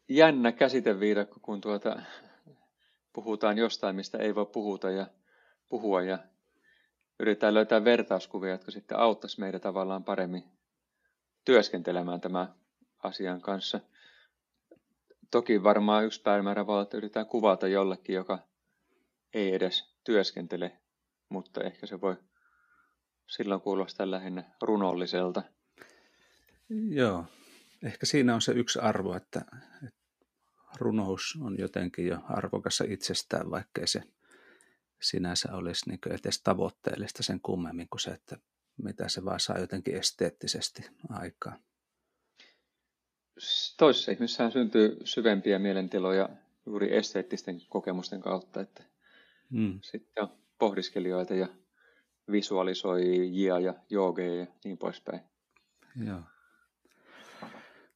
jännä käsiteviidakko, kun tuota, puhutaan jostain, mistä ei voi puhuta ja puhua ja yritetään löytää vertauskuvia, jotka sitten auttaisi meitä tavallaan paremmin työskentelemään tämän asian kanssa. Toki varmaan yksi päämäärä voi olla, että yritetään kuvata jollekin, joka ei edes työskentele, mutta ehkä se voi silloin kuulostaa lähinnä runolliselta. Joo, ehkä siinä on se yksi arvo, että, runous on jotenkin jo arvokassa itsestään, vaikkei se sinänsä olisi niin edes tavoitteellista sen kummemmin kuin se, että mitä se vaan saa jotenkin esteettisesti aikaan. Toisessa ihmisessä syntyy syvempiä mielentiloja juuri esteettisten kokemusten kautta, että mm. sitten on pohdiskelijoita ja visualisoijia ja joogeja ja niin poispäin. Joo.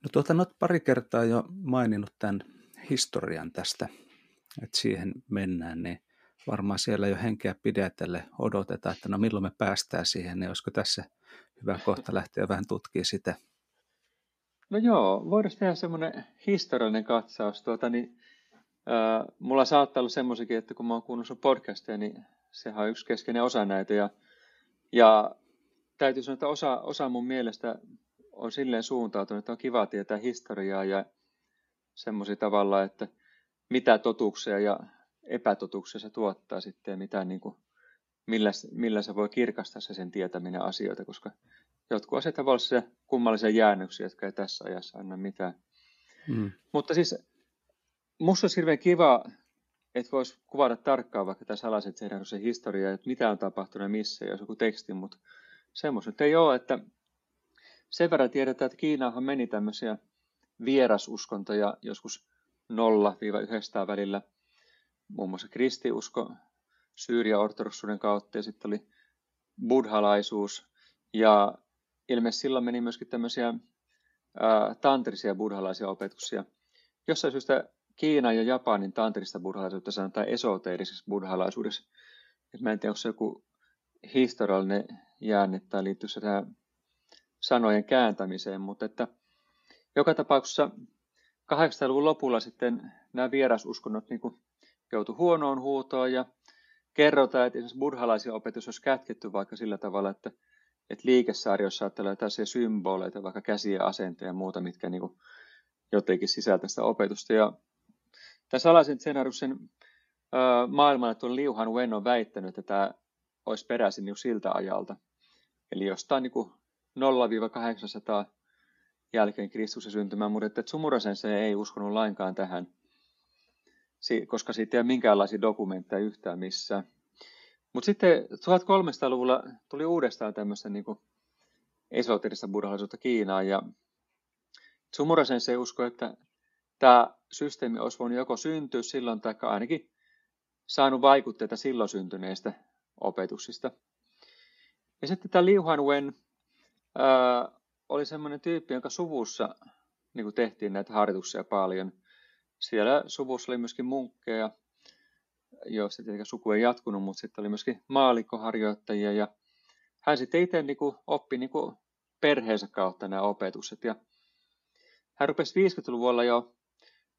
No tuota, olet pari kertaa jo maininnut tämän historian tästä, että siihen mennään, niin varmaan siellä jo henkeä pidätelle odotetaan, että no milloin me päästään siihen, niin olisiko tässä hyvä kohta lähteä vähän tutkimaan sitä? No joo, voidaan tehdä semmoinen historiallinen katsaus. Tuota, niin, äh, mulla saattaa olla semmoisikin, että kun mä oon kuunnellut sun podcasteja, niin sehän on yksi keskeinen osa näitä. Ja, ja täytyy sanoa, että osa, osa mun mielestä on silleen suuntautunut, että on kiva tietää historiaa ja semmoisia tavalla, että mitä totuuksia ja epätotuuksia se tuottaa sitten ja mitä, niin kuin, millä, millä se voi kirkastaa se sen tietäminen asioita, koska jotkut asiat voi olla kummallisia jäännöksiä, jotka ei tässä ajassa anna mitään. Mm. Mutta siis musta olisi hirveän kiva, että voisi kuvata tarkkaan vaikka tässä alaiset se historia, että mitä on tapahtunut ja missä, jos joku teksti, mutta semmoista nyt ei ole, että sen verran tiedetään, että Kiinahan meni tämmöisiä vierasuskontoja joskus 0-100 välillä, muun muassa kristiusko Syyria ortodoksuuden kautta ja sitten oli buddhalaisuus ja ilmeisesti silloin meni myöskin tämmöisiä ää, tantrisia buddhalaisia opetuksia. Jossain syystä Kiina ja Japanin tantrista buddhalaisuutta sanotaan esoteerisessa buddhalaisuudessa. Et mä en tiedä, onko se joku historiallinen jäänne tai liittyy se tähän sanojen kääntämiseen, mutta että joka tapauksessa 800-luvun lopulla sitten nämä vierasuskonnot niin joutui huonoon huutoon ja kerrotaan, että esimerkiksi buddhalaisen opetus olisi kätketty vaikka sillä tavalla, että, että liikesarjoissa olla tällaisia symboleita, vaikka käsiä, asenteja ja muuta, mitkä niin jotenkin sisältää sitä opetusta. Ja tämän salaisen skenaariuksen maailmalla tuon Liuhan Wen on väittänyt, että tämä olisi peräisin niin siltä ajalta. Eli jostain niin 0-800 jälkeen Kristuksen syntymään, mutta että Tsumurasen se ei uskonut lainkaan tähän, koska siitä ei ole minkäänlaisia dokumentteja yhtään missään. Mutta sitten 1300-luvulla tuli uudestaan tämmöistä niin esoterista buddhalaisuutta Kiinaan ja Tsumurasen se usko, että tämä systeemi olisi voinut joko syntyä silloin tai ainakin saanut vaikutteita silloin syntyneistä opetuksista. Ja sitten tämä Liu Hanwen ää, oli semmoinen tyyppi, jonka suvussa niin tehtiin näitä harjoituksia paljon. Siellä suvussa oli myöskin munkkeja, joista tietenkään suku ei jatkunut, mutta sitten oli myöskin maalikkoharjoittajia ja hän sitten itse niin kuin, oppi niin kuin perheensä kautta nämä opetukset. Ja hän rupesi 50-luvulla jo,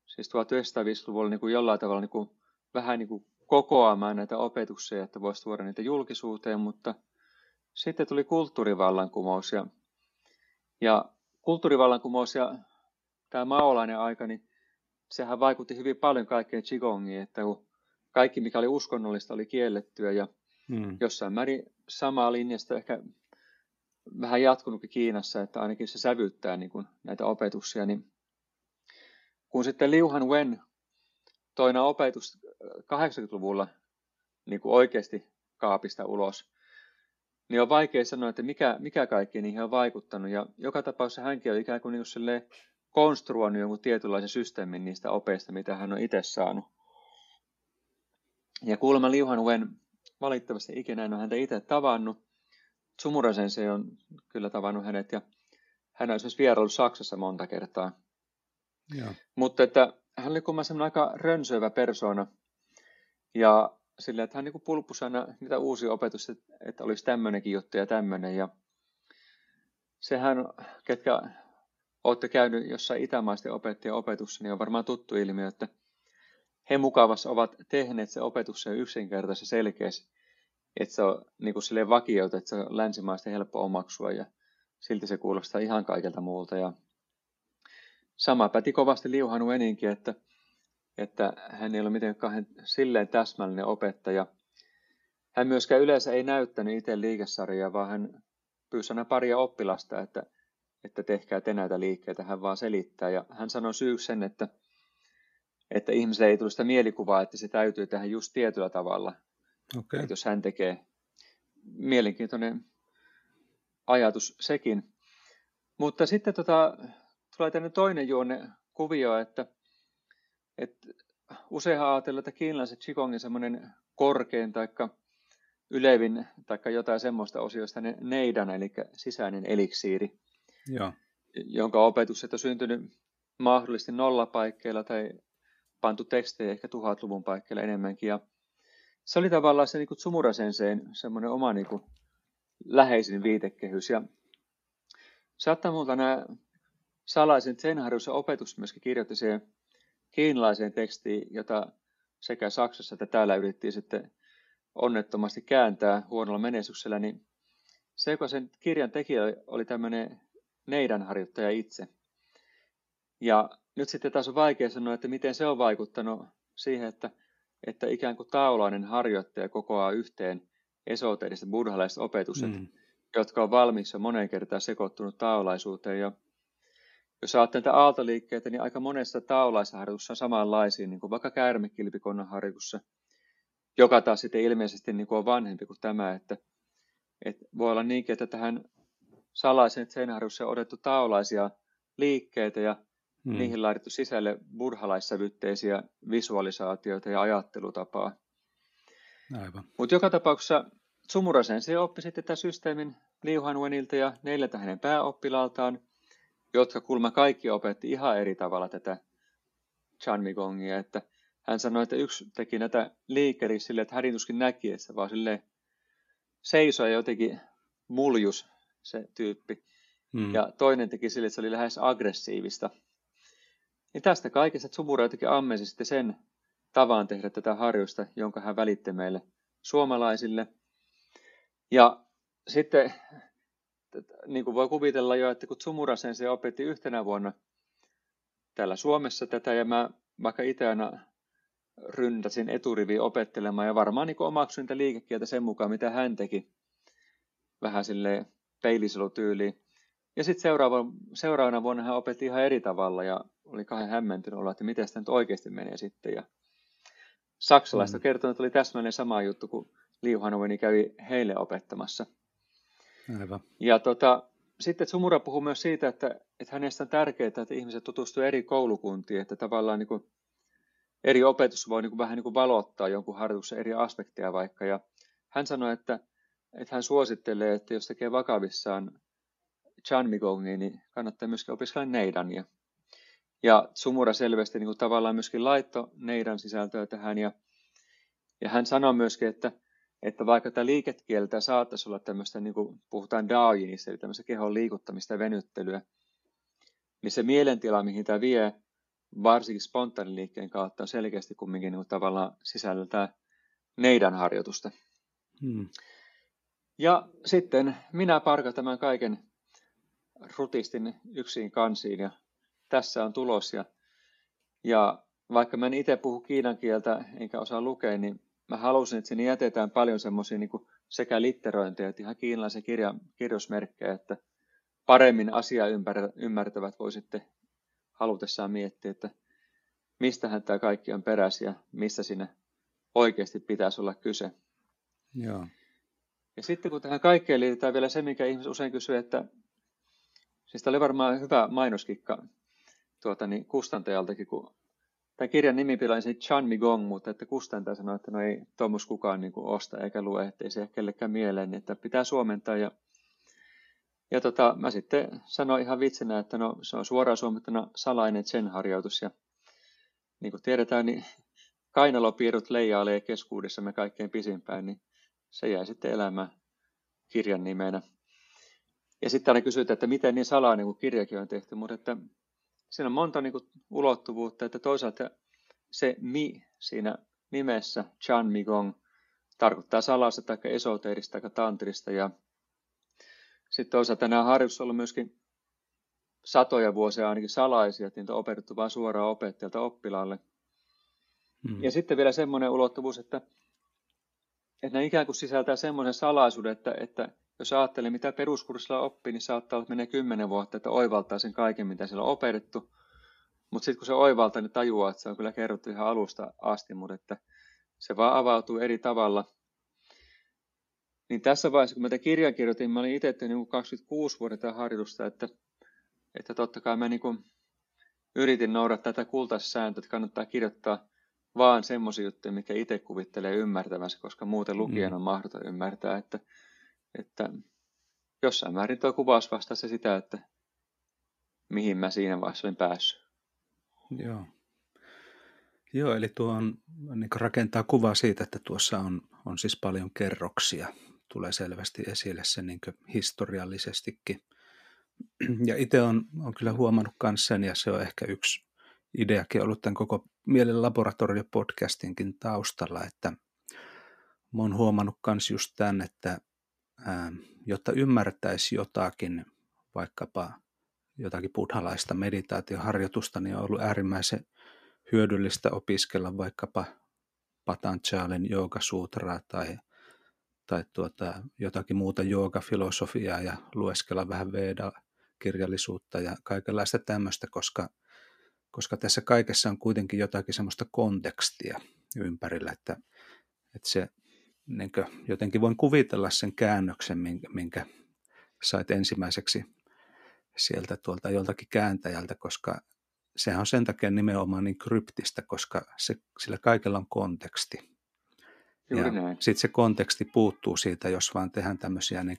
siis 1950-luvulla niin kuin jollain tavalla niin kuin, vähän niin kuin kokoamaan näitä opetuksia, että voisi tuoda niitä julkisuuteen, mutta sitten tuli kulttuurivallankumous ja, ja kulttuurivallankumous ja tämä maolainen aika, niin sehän vaikutti hyvin paljon kaikkeen Qigongiin, että kun kaikki mikä oli uskonnollista oli kiellettyä ja hmm. jossain määrin samaa linjasta ehkä vähän jatkunutkin Kiinassa, että ainakin se sävyttää niin kuin näitä opetuksia, niin kun sitten Liu Han Wen toina opetus 80-luvulla niin kuin oikeasti kaapista ulos, niin on vaikea sanoa, että mikä, mikä kaikki niihin on vaikuttanut. Ja joka tapauksessa hänkin on ikään kuin, niin kuin konstruoinut jonkun tietynlaisen systeemin niistä opeista, mitä hän on itse saanut. Ja kuulemma Liuhan Wen valitettavasti ikinä en ole häntä itse tavannut. Tsumurasen se on kyllä tavannut hänet ja hän on esimerkiksi vieraillut Saksassa monta kertaa. Ja. Mutta että hän oli kuulemma aika rönsöivä persoona ja sillä, että hän niin pulppusi aina niitä uusia opetusta, että olisi tämmöinenkin juttu ja tämmöinen. Ja sehän, ketkä olette käynyt jossain itämaisten opettajien opetussa, niin on varmaan tuttu ilmiö, että he mukavassa ovat tehneet se opetus yksinkertaisesti selkeästi, että se on niin kuin silleen vakioita, että se on länsimaista helppo omaksua ja silti se kuulostaa ihan kaikelta muulta. Ja sama päti kovasti Liuhan Weninkin, että että hän ei ole mitenkään silleen täsmällinen opettaja. Hän myöskään yleensä ei näyttänyt itse liikesarjaa, vaan hän pyysi aina paria oppilasta, että, että tehkää te näitä liikkeitä. Hän vaan selittää ja hän sanoi syyksi sen, että, että ihmiselle ei tule sitä mielikuvaa, että se täytyy tehdä just tietyllä tavalla. Okay. Että jos hän tekee mielenkiintoinen ajatus sekin. Mutta sitten tota, tulee tänne toinen juonne kuvio, että et useinhan ajatellaan, että kiinalaiset Qigongin semmoinen korkein tai ylevin tai jotain semmoista osioista ne neidan, eli sisäinen eliksiiri, Joo. jonka opetus on syntynyt mahdollisesti nollapaikkeilla tai pantu tekstejä ehkä tuhatluvun paikkeilla enemmänkin. Ja se oli tavallaan se niin Tsumurasenseen semmoinen oma niin kuin, läheisin viitekehys. Ja saattaa muuta nämä salaisen zen opetus myöskin kirjoitti siihen kiinalaiseen tekstiin, jota sekä Saksassa että täällä yritettiin sitten onnettomasti kääntää huonolla menestyksellä, niin se, joka sen kirjan tekijä oli tämmöinen neidanharjoittaja itse. Ja nyt sitten taas on vaikea sanoa, että miten se on vaikuttanut siihen, että, että ikään kuin taulainen harjoittaja kokoaa yhteen esoteeriset buddhalaiset opetukset, mm. jotka on valmiiksi moneen kertaan sekoittunut taulaisuuteen. Ja jos ajattelee näitä aaltoliikkeitä, niin aika monessa taulaisharjoitussa on samanlaisia, niin kuin vaikka käärmekilpikonnan harjoitussa, joka taas sitten ilmeisesti niin kuin on vanhempi kuin tämä, että, että voi olla niinkin, että tähän salaiseen seinäharjoitukseen on otettu taulaisia liikkeitä ja hmm. niihin laadittu sisälle burhalaissävytteisiä visualisaatioita ja ajattelutapaa. Mutta joka tapauksessa Tsumurasen se oppi sitten tämän systeemin Liuhanwenilta ja neljältä hänen pääoppilaaltaan – jotka kulma kaikki opetti ihan eri tavalla tätä Chanmigongia, että hän sanoi, että yksi teki näitä liikkeitä sille, että hädintuskin näki, että se vaan sille seisoi jotenkin muljus se tyyppi. Hmm. Ja toinen teki sille, että se oli lähes aggressiivista. Niin tästä kaikesta Tsumura jotenkin ammesi sitten sen tavan tehdä tätä harjoista, jonka hän välitti meille suomalaisille. Ja sitten niin kuin voi kuvitella jo, että kun Tsumurasen se opetti yhtenä vuonna täällä Suomessa tätä, ja mä vaikka itse aina ryntäsin eturiviin opettelemaan, ja varmaan niin omaksuin niitä liikekieltä sen mukaan, mitä hän teki, vähän sille peiliselutyyliin. Ja sitten seuraava, seuraavana vuonna hän opetti ihan eri tavalla, ja oli kahden hämmentynyt olla, että miten sitä nyt oikeasti menee sitten. Ja saksalaista mm. kertonut, että oli täsmälleen sama juttu, kun Liu Hanoveni kävi heille opettamassa – Aivan. Ja tota, sitten Sumura puhuu myös siitä, että, että hänestä on tärkeää, että ihmiset tutustuvat eri koulukuntiin, että tavallaan niin kuin eri opetus voi niin kuin vähän niin kuin valottaa jonkun harjoituksen eri aspekteja vaikka. Ja hän sanoi, että, että hän suosittelee, että jos tekee vakavissaan Chan Migongi, niin kannattaa myöskin opiskella Neidania. Ja Sumura selvästi niin kuin tavallaan myöskin laitto Neidan sisältöä tähän. Ja, ja hän sanoi myöskin, että että vaikka tämä liikekieltä saattaisi olla tämmöistä, niin kuin puhutaan Daoyinista, eli tämmöistä kehon liikuttamista ja venyttelyä, niin se mielentila, mihin tämä vie, varsinkin spontaaniliikkeen kautta, on selkeästi kumminkin niin kuin tavallaan sisällöltää neidän harjoitusta. Hmm. Ja sitten minä parka tämän kaiken rutistin yksin kansiin ja tässä on tulos. Ja, ja vaikka mä en itse puhu kiinan kieltä enkä osaa lukea, niin mä halusin, että sinne jätetään paljon semmoisia niin sekä litterointia että ihan kiinalaisen kirjan kirjoismerkkejä, että paremmin asiaa ymmärtävät voi sitten halutessaan miettiä, että mistähän tämä kaikki on peräisin ja mistä siinä oikeasti pitäisi olla kyse. Joo. Ja sitten kun tähän kaikkeen liitetään vielä se, mikä ihmiset usein kysyy, että siis tämä oli varmaan hyvä mainoskikka tuota, niin kustantajaltakin, kun Tämä kirjan nimi pilaisi Chan Migong, mutta että kustantaja sanoi, että no ei tuommoista kukaan niin kuin osta eikä lue, ettei se kellekään mieleen, niin että pitää suomentaa. Ja, ja tota, mä sitten sanoin ihan vitsinä, että no se on suoraan suomettuna salainen sen harjoitus. Ja niin kuin tiedetään, niin kainalopiirrot leijailee keskuudessamme kaikkein pisimpään, niin se jäi sitten elämään kirjan nimenä. Ja sitten aina kysytään, että miten niin salainen, kun kirjakin on tehty, mutta että siinä on monta niin kuin, ulottuvuutta, että toisaalta se mi siinä nimessä, Chan Migong, tarkoittaa salasta tai esoteerista tai tantrista ja sitten toisaalta nämä harjoitukset on myöskin satoja vuosia ainakin salaisia, että niitä on opetettu vain suoraan opettajalta oppilaalle. Hmm. Ja sitten vielä semmoinen ulottuvuus, että, että ne ikään kuin sisältää semmoisen salaisuuden, että, että jos ajattelee, mitä peruskurssilla oppii, niin saattaa olla, että menee kymmenen vuotta, että oivaltaa sen kaiken, mitä siellä on opetettu. Mutta sitten kun se oivaltaa, niin tajuaa, että se on kyllä kerrottu ihan alusta asti, mutta että se vaan avautuu eri tavalla. Niin tässä vaiheessa, kun mä tämän kirjan kirjoitin, mä olin itse tehnyt niin 26 vuotta harjoitusta, että, että totta kai mä niin kuin yritin noudattaa tätä kultaista sääntöä, että kannattaa kirjoittaa vaan semmoisia juttuja, mikä itse kuvittelee ymmärtävänsä, koska muuten lukien mm. on mahdoton ymmärtää, että että jossain määrin tuo kuvaus vastasi sitä, että mihin mä siinä vaiheessa olin päässyt. Joo. Joo, eli tuo on, niin rakentaa kuvaa siitä, että tuossa on, on siis paljon kerroksia. Tulee selvästi esille se niin historiallisestikin. Ja itse on, on kyllä huomannut myös sen, ja se on ehkä yksi ideakin ollut tämän koko Mielen laboratorio-podcastinkin taustalla, että mä oon huomannut myös just tämän, että jotta ymmärtäisi jotakin, vaikkapa jotakin buddhalaista meditaatioharjoitusta, niin on ollut äärimmäisen hyödyllistä opiskella vaikkapa Patanjalin joogasuutraa tai, tai tuota, jotakin muuta joogafilosofiaa ja lueskella vähän Veda-kirjallisuutta ja kaikenlaista tämmöistä, koska, koska tässä kaikessa on kuitenkin jotakin semmoista kontekstia ympärillä, että, että se niin jotenkin voin kuvitella sen käännöksen, minkä, minkä sait ensimmäiseksi sieltä tuolta joltakin kääntäjältä, koska sehän on sen takia nimenomaan niin kryptistä, koska se, sillä kaikella on konteksti. ja sitten se konteksti puuttuu siitä, jos vaan tehdään tämmöisiä niin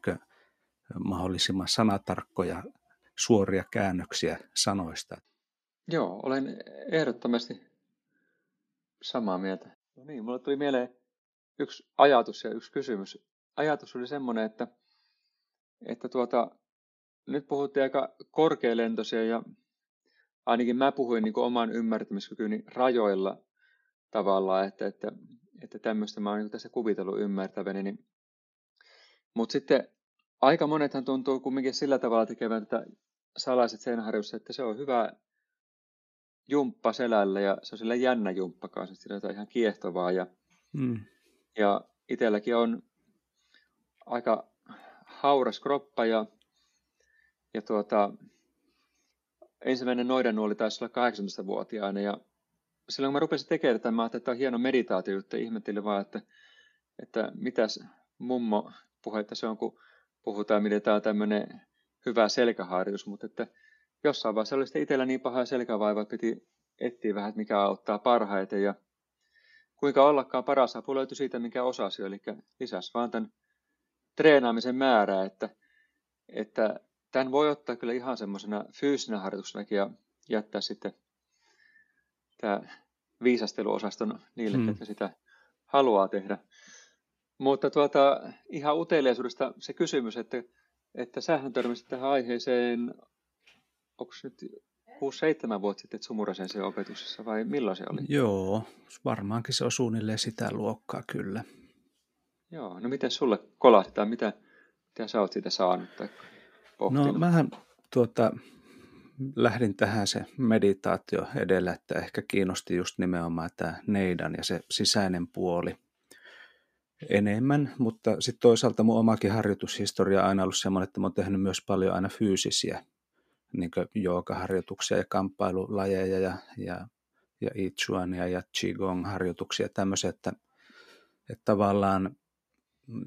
mahdollisimman sanatarkkoja suoria käännöksiä sanoista. Joo, olen ehdottomasti samaa mieltä. No niin, mulle tuli mieleen yksi ajatus ja yksi kysymys. Ajatus oli semmoinen, että, että tuota, nyt puhuttiin aika korkealentoisia ja ainakin mä puhuin niin oman ymmärtämiskykyni rajoilla tavallaan, että, että, että tämmöistä mä oon niin tässä kuvitellut ymmärtäväni. Niin. Mutta sitten aika monethan tuntuu kumminkin sillä tavalla tekevän tätä salaiset senharjoissa, että se on hyvä jumppa selällä ja se on sillä jännä jumppa kanssa, että siinä on ihan kiehtovaa ja mm. Ja itselläkin on aika hauras kroppa ja, ja tuota, ensimmäinen noidanuoli taisi olla 18-vuotiaana ja silloin kun mä rupesin tekemään tätä, mä ajattelin, että tämä on hieno meditaatio, että ihmettelin vaan, että, että mitäs mummo puhe, että se on, kun puhutaan, miten tämä on tämmöinen hyvä selkäharjoitus, mutta että jossain vaiheessa oli sitten itsellä niin paha selkävaiva, että piti etsiä vähän, että mikä auttaa parhaiten ja kuinka ollakaan paras apu löytyi siitä, mikä osasi, eli lisäsi vaan tämän treenaamisen määrää, että, että tämän voi ottaa kyllä ihan semmoisena fyysinä harjoituksena ja jättää sitten tämä viisasteluosaston niille, hmm. jotka sitä haluaa tehdä. Mutta tuota, ihan uteliaisuudesta se kysymys, että, että sähän törmäsit tähän aiheeseen, onko nyt 6-7 vuotta sitten Sumurasen se opetuksessa vai milloin se oli? Joo, varmaankin se on suunnilleen sitä luokkaa kyllä. Joo, no miten sulle kolahti tai mitä, mitä sä oot siitä saanut tai pohtinut? No mähän tuota, lähdin tähän se meditaatio edellä, että ehkä kiinnosti just nimenomaan tämä neidan ja se sisäinen puoli. enemmän, mutta sitten toisaalta mun omakin harjoitushistoria on aina ollut semmoinen, että mä oon tehnyt myös paljon aina fyysisiä niin joogaharjoituksia ja kamppailulajeja ja, ja, ja itchuania ja qigong-harjoituksia tämmöisiä, että, että tavallaan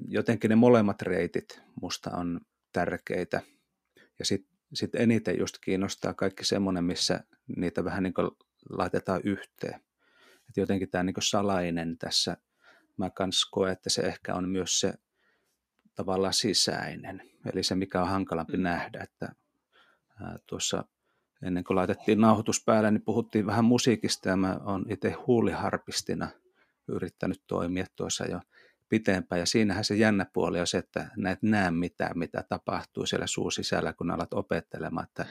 jotenkin ne molemmat reitit musta on tärkeitä. Ja sitten sit eniten just kiinnostaa kaikki semmoinen, missä niitä vähän niin laitetaan yhteen. Et jotenkin tämä niin salainen tässä, mä kans koen, että se ehkä on myös se tavallaan sisäinen, eli se mikä on hankalampi mm. nähdä, että tuossa ennen kuin laitettiin nauhoitus päälle, niin puhuttiin vähän musiikista ja mä oon itse huuliharpistina yrittänyt toimia tuossa jo pitempään. Ja siinähän se jännä puoli on se, että näet näe mitään, mitä tapahtuu siellä suu sisällä, kun alat opettelemaan. Että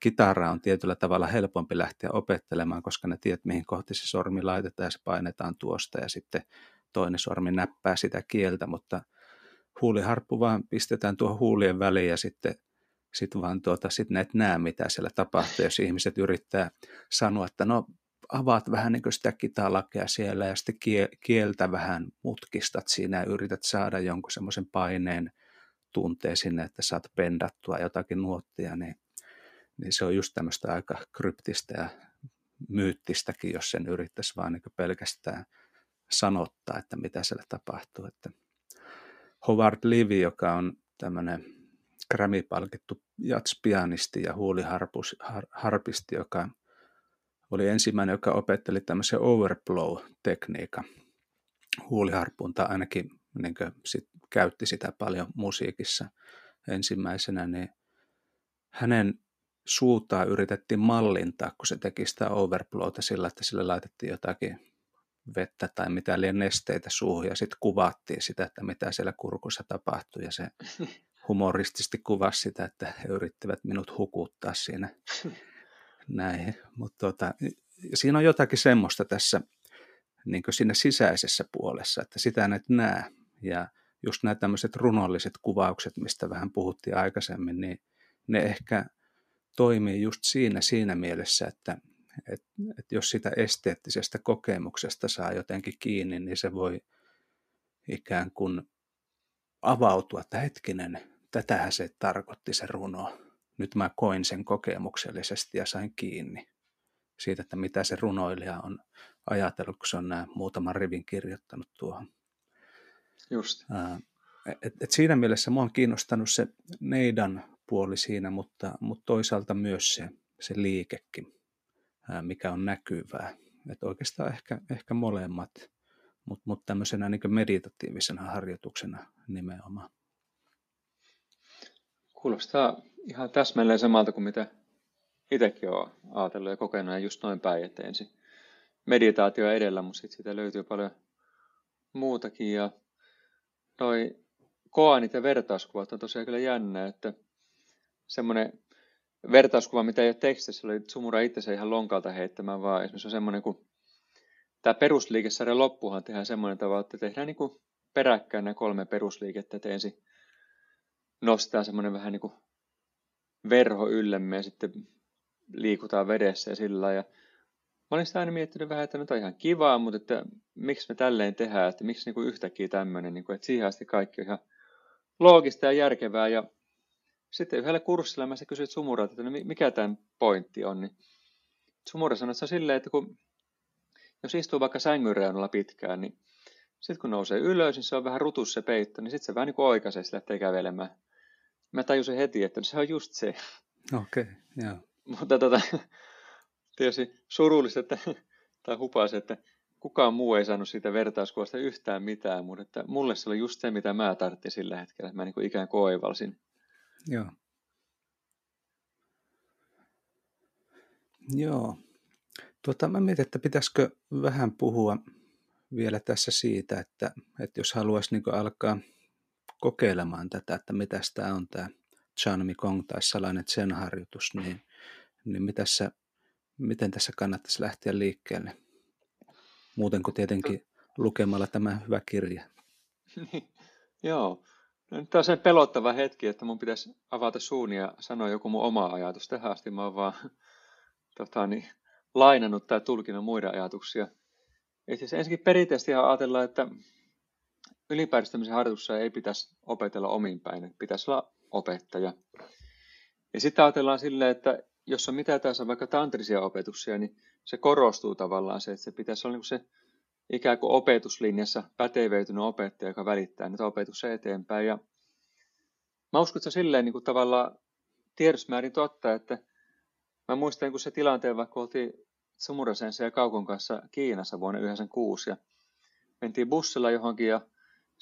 kitara on tietyllä tavalla helpompi lähteä opettelemaan, koska ne tiedät, mihin kohti se sormi laitetaan ja se painetaan tuosta ja sitten toinen sormi näppää sitä kieltä, mutta huuliharppu vaan pistetään tuohon huulien väliin ja sitten sit vaan tuota, sit näet näe, mitä siellä tapahtuu, jos ihmiset yrittää sanoa, että no avaat vähän niin sitä kitalakea siellä ja sitten kieltä vähän mutkistat siinä ja yrität saada jonkun semmoisen paineen tunteen sinne, että saat pendattua jotakin nuottia, niin, niin se on just tämmöistä aika kryptistä ja myyttistäkin, jos sen yrittäisi vaan niin pelkästään sanottaa, että mitä siellä tapahtuu. Että Howard Levy, joka on tämmöinen Grammy-palkittu jatspianisti ja huuliharpisti, joka oli ensimmäinen, joka opetteli tämmöisen overblow-tekniikan huuliharppuun, tai ainakin niin sit, käytti sitä paljon musiikissa ensimmäisenä, niin hänen suutaan yritettiin mallintaa, kun se teki sitä overblowta sillä, että sille laitettiin jotakin vettä tai mitä liian nesteitä suuhun ja sitten kuvattiin sitä, että mitä siellä kurkussa tapahtui ja se humoristisesti kuvasi sitä, että he yrittivät minut hukuttaa siinä näihin. Mutta tota, siinä on jotakin semmoista tässä niin siinä sisäisessä puolessa, että sitä et näe. Ja just nämä tämmöiset runolliset kuvaukset, mistä vähän puhuttiin aikaisemmin, niin ne ehkä toimii just siinä, siinä mielessä, että, että, että jos sitä esteettisestä kokemuksesta saa jotenkin kiinni, niin se voi ikään kuin avautua, että hetkinen, tätähän se tarkoitti se runo nyt mä koin sen kokemuksellisesti ja sain kiinni siitä, että mitä se runoilija on ajatellut, kun se on nämä muutaman rivin kirjoittanut tuohon. Just. Et, et siinä mielessä mua on kiinnostanut se neidan puoli siinä, mutta, mutta toisaalta myös se, se liikekin, mikä on näkyvää. Et oikeastaan ehkä, ehkä molemmat, mutta mut tämmöisenä niin meditatiivisena harjoituksena nimenomaan. Kuulostaa ihan täsmälleen samalta kuin mitä itsekin olen ajatellut ja kokenut ja just noin päin, että ensin meditaatio edellä, mutta sitten siitä löytyy paljon muutakin. Ja noi koanit ja vertauskuvat on tosiaan kyllä jännä, että semmoinen vertauskuva, mitä ei ole tekstissä, oli Sumura itse ihan lonkalta heittämään, vaan. Esimerkiksi on semmoinen kuin tämä perusliikesarjan loppuhan tehdään semmoinen tavalla, että tehdään niin kuin peräkkäin nämä kolme perusliikettä, että ensin nostaa semmoinen vähän niin kuin verho yllemme ja sitten liikutaan vedessä ja sillä ja Mä olin sitä aina miettinyt vähän, että nyt on ihan kivaa, mutta että miksi me tälleen tehdään, että miksi niin kuin yhtäkkiä tämmöinen, niin kuin, että siihen asti kaikki on ihan loogista ja järkevää. Ja sitten yhdellä kurssilla mä kysyit Sumuralta, että no mikä tämän pointti on, niin Sumura sanoi, että se on silleen, että kun, jos istuu vaikka sängyn reunalla pitkään, niin sitten kun nousee ylös, niin se on vähän rutus se peitto, niin sitten se vähän niin kuin oikaisee sille, lähtee kävelemään. Mä tajusin heti, että se on just se. Okei, okay, joo. Mutta tota, tietysti surullista, että, tai hupaisi, että kukaan muu ei saanut siitä vertauskuvasta yhtään mitään, mutta että mulle se oli just se, mitä mä tarvitsin sillä hetkellä, että mä niin kuin ikään kuin oivalsin. Joo. Joo. Tuota, mä mietin, että pitäisikö vähän puhua vielä tässä siitä, että, että jos haluaisi niin alkaa kokeilemaan tätä, että mitä tämä on tämä Chanmi Kong tai salainen sen harjoitus, niin, niin mitässä, miten tässä kannattaisi lähteä liikkeelle? Muuten kuin tietenkin lukemalla tämä hyvä kirja. Joo. No, nyt on se pelottava hetki, että mun pitäisi avata suun ja sanoa joku mun oma ajatus. Tähän asti mä oon vaan tota, niin, lainannut tai tulkinut muiden ajatuksia. Siis ensinnäkin perinteisesti ajatellaan, että ylipäätään harjoitussa ei pitäisi opetella omin päin, pitäisi olla opettaja. Ja sitten ajatellaan silleen, että jos on mitä tahansa vaikka tantrisia opetuksia, niin se korostuu tavallaan se, että se pitäisi olla niin se ikään kuin opetuslinjassa pätevöitynyt opettaja, joka välittää niitä opetuksia eteenpäin. Ja mä uskon, että se silleen niin kuin tavallaan tiedosmäärin totta, että mä muistan kun se tilanteen, vaikka oltiin Sumurasensa ja Kaukon kanssa Kiinassa vuonna 1996 ja mentiin bussilla johonkin ja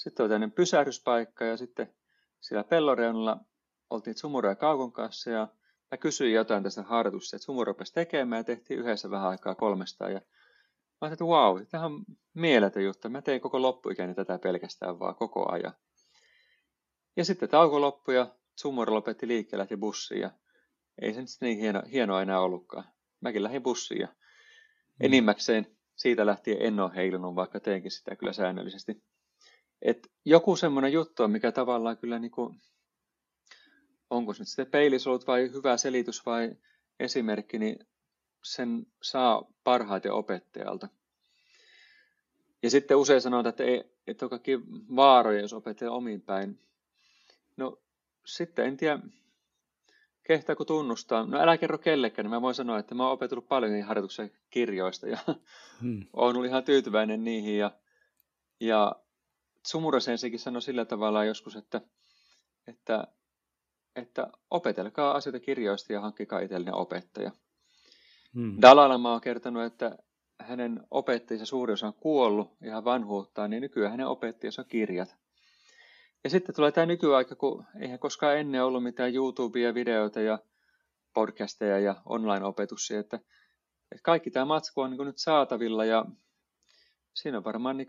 sitten oli tämmöinen pysähdyspaikka ja sitten siellä pelloreunalla oltiin Sumura ja Kaukon kanssa ja mä kysyin jotain tästä harjoitusta, että Sumura rupesi tekemään ja tehtiin yhdessä vähän aikaa kolmesta ja Mä ajattelin, että vau, tämä on mieletön juttu. Mä tein koko loppuikäni tätä pelkästään vaan koko ajan. Ja sitten tauko loppui ja Sumura lopetti liikkeelle ja bussiin ja ei se nyt niin hieno, hienoa enää ollutkaan. Mäkin lähdin bussiin ja mm. enimmäkseen siitä lähtien en ole heilunut, vaikka teenkin sitä kyllä säännöllisesti. Et joku semmoinen juttu on, mikä tavallaan kyllä niin kuin, onko se nyt sitten peilisolut vai hyvä selitys vai esimerkki, niin sen saa parhaiten opettajalta. Ja sitten usein sanotaan, että, ei, että on kaikki vaaroja, jos opettaa omin päin. No sitten en tiedä, kehtaako tunnustaa. No älä kerro kellekään, niin mä voin sanoa, että mä oon opetellut paljon niin harjoituksen kirjoista ja hmm. oon ollut ihan tyytyväinen niihin. Ja, ja Sumurasensikin sanoi sillä tavalla joskus, että, että, että opetelkaa asioita kirjoista ja hankkikaa itsellinen opettaja. Hmm. Dalai Lama on kertonut, että hänen opettajansa suuri osa on kuollut ihan vanhuuttaan, niin nykyään hänen opettajansa on kirjat. Ja sitten tulee tämä nykyaika, kun eihän koskaan ennen ollut mitään YouTubea, videoita ja podcasteja ja online-opetuksia, että, että kaikki tämä matsku on niin nyt saatavilla ja siinä on varmaan niin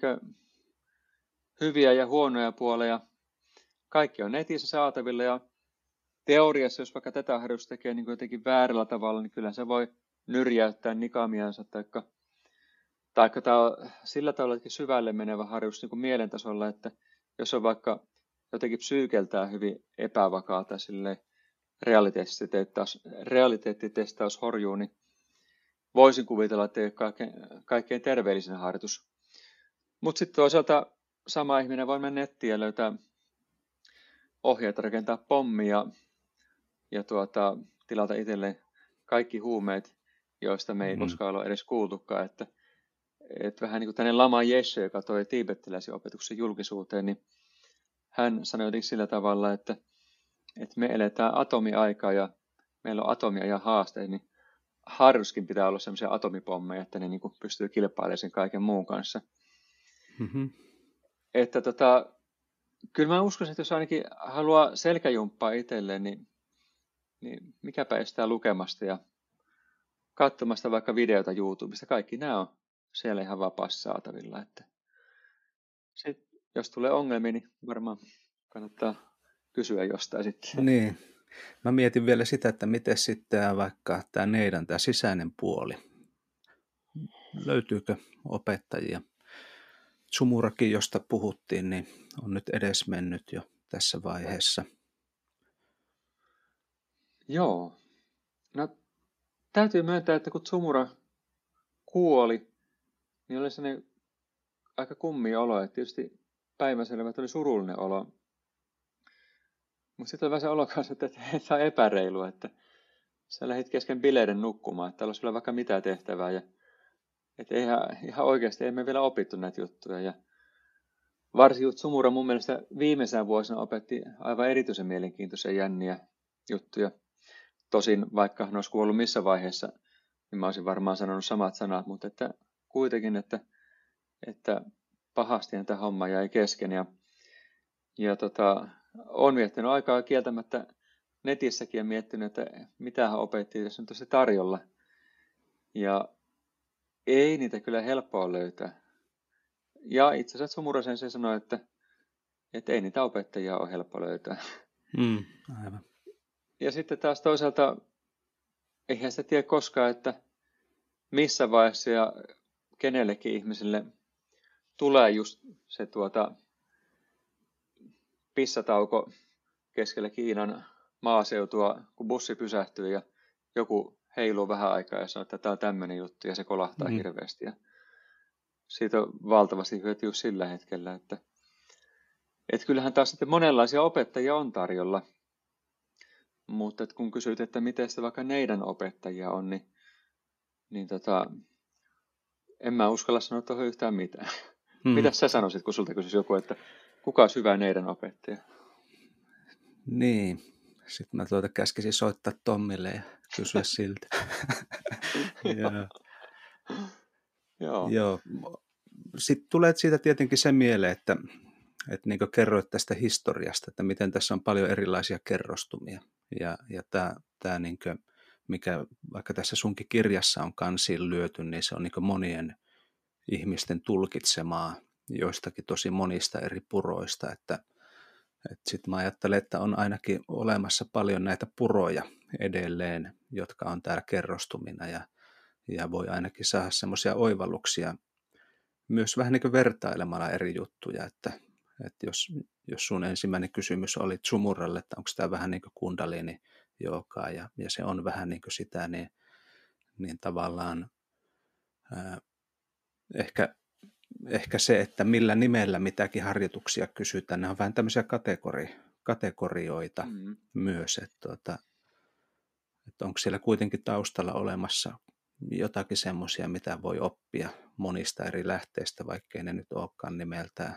hyviä ja huonoja puoleja. Kaikki on netissä saatavilla ja teoriassa, jos vaikka tätä harjoitusta tekee niin jotenkin väärällä tavalla, niin kyllä se voi nyrjäyttää nikamiansa, taikka, taikka tämä on sillä tavalla syvälle menevä harjoitus niin mielentasolla, että jos on vaikka jotenkin psyykeltään hyvin epävakaa tai sille realiteettitestaus, realiteettitestaus horjuu, niin voisin kuvitella, että ei ole kaikkein, kaikkein terveellisin harjoitus. Mutta sitten toisaalta sama ihminen voi mennä nettiin ja löytää ohjeet rakentaa pommia ja tuota, tilata itselleen kaikki huumeet joista me ei mm-hmm. koskaan ole edes kuultukaan, että, että vähän niin kuin tänne Lama Jesse, joka toi tiibettiläisen opetuksen julkisuuteen, niin hän sanoi jotenkin sillä tavalla, että, että me eletään atomiaikaa ja meillä on atomia ja haasteita, niin harruskin pitää olla sellaisia atomipommeja, että ne niin kuin pystyy kilpailemaan sen kaiken muun kanssa. Mm-hmm. Että tota, kyllä mä uskon, että jos ainakin haluaa selkäjumppaa itselleen, niin, niin mikäpä estää lukemasta ja katsomasta vaikka videota YouTubesta. Kaikki nämä on siellä ihan vapaasti saatavilla. Että sit, jos tulee ongelmia, niin varmaan kannattaa kysyä jostain sitten. Niin. Mä mietin vielä sitä, että miten sitten vaikka tämä neidän, tämä sisäinen puoli. Löytyykö opettajia? Sumurakin, josta puhuttiin, niin on nyt edes mennyt jo tässä vaiheessa. Joo. No täytyy myöntää, että kun Tsumura kuoli, niin oli sellainen aika kummi olo, että tietysti päiväselvä, oli surullinen olo. Mutta sitten oli vähän se olo kanssa, että tämä on epäreilu, että sä lähdit kesken bileiden nukkumaan, että olisi vaikka mitä tehtävää. Ja, että ihan, ihan oikeasti emme vielä opittu näitä juttuja. Ja varsin Sumura mun mielestä viimeisenä vuosina opetti aivan erityisen mielenkiintoisia jänniä juttuja. Tosin vaikka hän olisi kuollut missä vaiheessa, niin mä olisin varmaan sanonut samat sanat, mutta että kuitenkin, että, että pahasti tämä homma jäi kesken. Ja, ja tota, on miettinyt aikaa kieltämättä netissäkin ja miettinyt, että mitä hän opetti, jos on tosi tarjolla. Ja ei niitä kyllä helppoa löytää. Ja itse asiassa Sumurasen se sanoi, että, että ei niitä opettajia ole helppo löytää. Mm, aivan. Ja sitten taas toisaalta, eihän sitä tiedä koskaan, että missä vaiheessa ja kenellekin ihmiselle tulee just se tuota pissatauko keskellä Kiinan maaseutua, kun bussi pysähtyy ja joku heiluu vähän aikaa ja sanoo, että tämä on tämmöinen juttu ja se kolahtaa mm. hirveästi. Ja siitä on valtavasti hyötyä sillä hetkellä, että et kyllähän taas sitten monenlaisia opettajia on tarjolla. Mutta et kun kysyt, että miten se vaikka neidän opettajia on, niin, niin tota, en mä uskalla sanoa tuohon yhtään mitään. Hmm. Mitä sä sanoisit, kun sulta kysyisi joku, että kuka on hyvä neidän opettaja? Niin, sitten mä tuota käskisin soittaa Tommille ja kysyä siltä. ja, Joo. Joo. Sitten tulee siitä tietenkin se mieleen, että, että niin kuin kerroit tästä historiasta, että miten tässä on paljon erilaisia kerrostumia. Ja, ja tämä, tämä niin kuin, mikä vaikka tässä sunkin kirjassa on kansiin lyöty, niin se on niin monien ihmisten tulkitsemaa joistakin tosi monista eri puroista, että, että sitten mä ajattelen, että on ainakin olemassa paljon näitä puroja edelleen, jotka on täällä kerrostumina ja, ja voi ainakin saada semmoisia oivalluksia myös vähän niin kuin vertailemalla eri juttuja, että, että jos, jos sun ensimmäinen kysymys oli Tsumuralle, että onko tämä vähän niin kuin kundalini joogaa ja, ja se on vähän niin kuin sitä, niin, niin tavallaan ää, ehkä, ehkä se, että millä nimellä mitäkin harjoituksia kysytään, ne on vähän tämmöisiä kategori, kategorioita mm. myös, että, tuota, että onko siellä kuitenkin taustalla olemassa jotakin semmoisia, mitä voi oppia monista eri lähteistä, vaikkei ne nyt olekaan nimeltään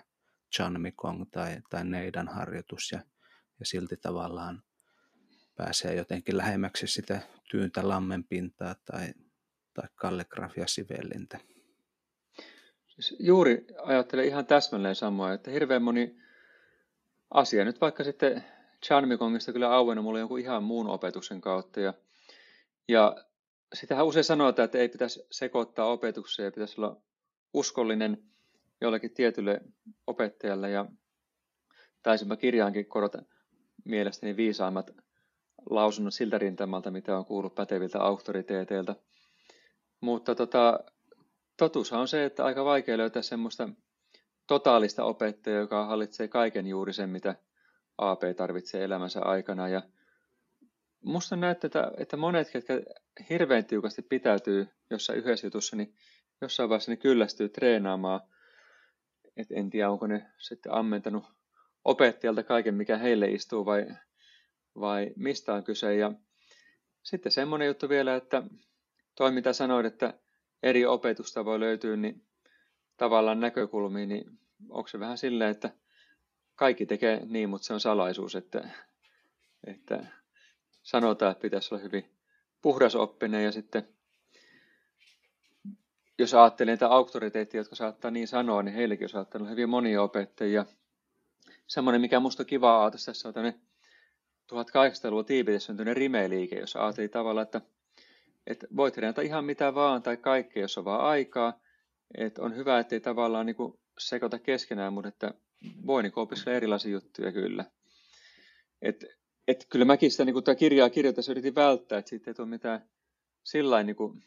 Chan Mikong tai, tai Neidan harjoitus, ja, ja silti tavallaan pääsee jotenkin lähemmäksi sitä tyyntä lammenpintaa tai, tai kalligrafia sivellintä. Siis juuri ajattelen ihan täsmälleen samaa, että hirveän moni asia, nyt vaikka sitten Chan Mikongista kyllä auennut mulle jonkun ihan muun opetuksen kautta, ja, ja sitähän usein sanotaan, että ei pitäisi sekoittaa opetukseen ja pitäisi olla uskollinen jollekin tietylle opettajalle. Ja taisinpa kirjaankin korota mielestäni viisaimmat lausunnot siltä rintamalta, mitä on kuullut päteviltä auktoriteeteilta. Mutta tota, totuushan on se, että aika vaikea löytää semmoista totaalista opettajaa, joka hallitsee kaiken juuri sen, mitä AP tarvitsee elämänsä aikana. Ja musta näyttää, että, että monet, ketkä hirveän tiukasti pitäytyy jossain yhdessä jutussa, niin jossain vaiheessa ne kyllästyy treenaamaan. Et en tiedä, onko ne sitten ammentanut opettajalta kaiken, mikä heille istuu vai, vai mistä on kyse. Ja sitten semmoinen juttu vielä, että toi mitä sanoit, että eri opetusta voi löytyä, niin tavallaan näkökulmiin, niin onko se vähän silleen, että kaikki tekee niin, mutta se on salaisuus, että, että sanotaan, että pitäisi olla hyvin puhdasoppinen ja sitten jos ajattelee niitä auktoriteettia, jotka saattaa niin sanoa, niin heillekin on saattanut hyvin monia opettajia. Semmoinen, mikä musta on kiva ajatus tässä on tämmöinen 1800-luvun Tiibetissä syntynyt rimeliike, jossa ajattelin tavalla, että, että voit treenata ihan mitä vaan tai kaikkea, jos on vaan aikaa. Että on hyvä, ettei tavallaan niin sekoita keskenään, mutta että voi niin opiskella erilaisia juttuja kyllä. Et et kyllä mäkin sitä niin tämä kirjaa kirjoitessa yritin välttää, että siitä ei tule mitään sillain niin kuin,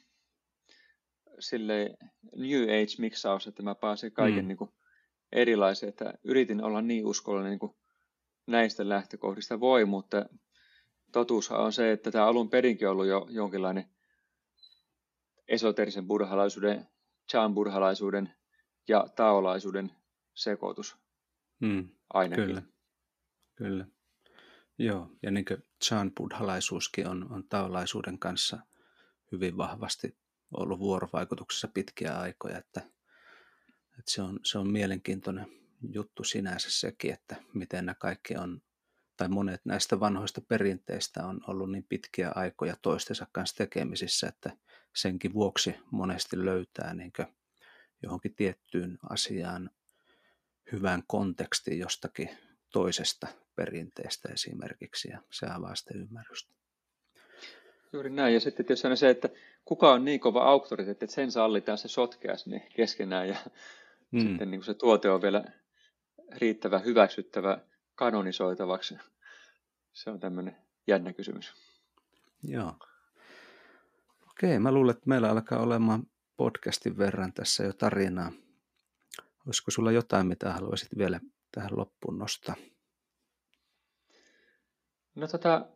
New Age-miksaus, että mä pääsen kaiken mm. niin kuin, erilaisen, että yritin olla niin uskollinen niin kuin näistä lähtökohdista voi, mutta totuus on se, että tämä alun perinkin on ollut jo jonkinlainen esoterisen buddhalaisuuden, chan buddhalaisuuden ja taolaisuuden sekoitus. Mm, ainakin. Kyllä, kyllä. Joo, ja niin kuin Chan buddhalaisuuskin on, on taolaisuuden kanssa hyvin vahvasti ollut vuorovaikutuksessa pitkiä aikoja, että, että se, on, se on mielenkiintoinen juttu sinänsä sekin, että miten nämä kaikki on, tai monet näistä vanhoista perinteistä on ollut niin pitkiä aikoja toistensa kanssa tekemisissä, että senkin vuoksi monesti löytää niin johonkin tiettyyn asiaan hyvän kontekstin jostakin toisesta perinteestä esimerkiksi, ja se avaa sitä ymmärrystä. Juuri näin, ja sitten tietysti se, että kuka on niin kova auktoriteetti, että sen sallitaan se sotkea sinne keskenään, ja mm. sitten niin kuin se tuote on vielä riittävä hyväksyttävä kanonisoitavaksi. Se on tämmöinen jännä kysymys. Joo. Okei, mä luulen, että meillä alkaa olemaan podcastin verran tässä jo tarinaa. Olisiko sulla jotain, mitä haluaisit vielä tähän loppuun nostaa? No tota,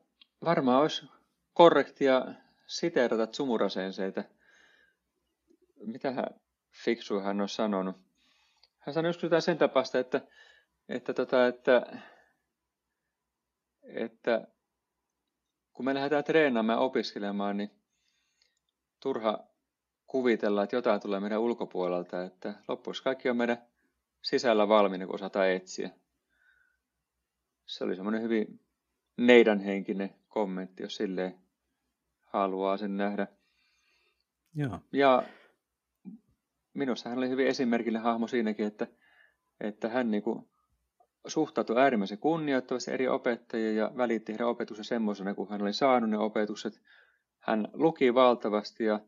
varmaan olisi korrektia siteerata Tsumurasenseitä. Mitä hän fiksu hän on sanonut? Hän sanoi joskus jotain sen tapasta, että, että, tota, että, että kun me lähdetään treenaamaan ja opiskelemaan, niin turha kuvitella, että jotain tulee meidän ulkopuolelta, että loppuisi kaikki on meidän sisällä valmiina, kun osataan etsiä. Se oli semmoinen hyvin neidän henkinen kommentti, jos silleen haluaa sen nähdä. Joo. Ja minusta hän oli hyvin esimerkillinen hahmo siinäkin, että, että hän niin kuin suhtautui äärimmäisen kunnioittavasti eri opettajia ja välitti heidän opetuksen semmoisena, kun hän oli saanut ne opetukset. Hän luki valtavasti ja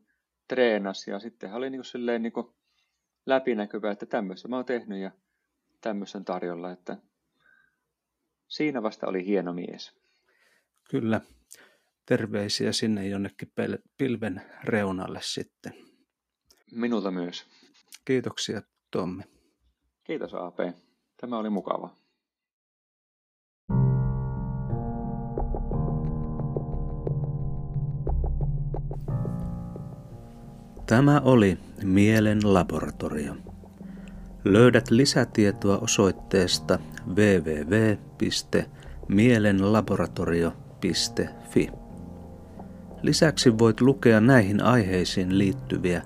treenasi ja sitten hän oli niin kuin silleen niin kuin läpinäkyvä, että tämmöistä mä oon tehnyt ja tämmöistä on tarjolla, että siinä vasta oli hieno mies. Kyllä. Terveisiä sinne jonnekin pilven reunalle sitten. Minulta myös. Kiitoksia Tommi. Kiitos AP. Tämä oli mukava. Tämä oli Mielen laboratorio. Löydät lisätietoa osoitteesta www.mielenlaboratorio.fi. Lisäksi voit lukea näihin aiheisiin liittyviä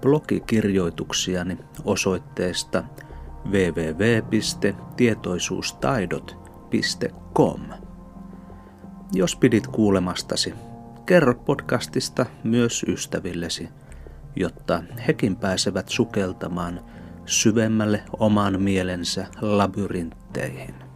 blogikirjoituksiani osoitteesta www.tietoisuustaidot.com. Jos pidit kuulemastasi, kerro podcastista myös ystävillesi, jotta hekin pääsevät sukeltamaan syvemmälle oman mielensä labyrintteihin.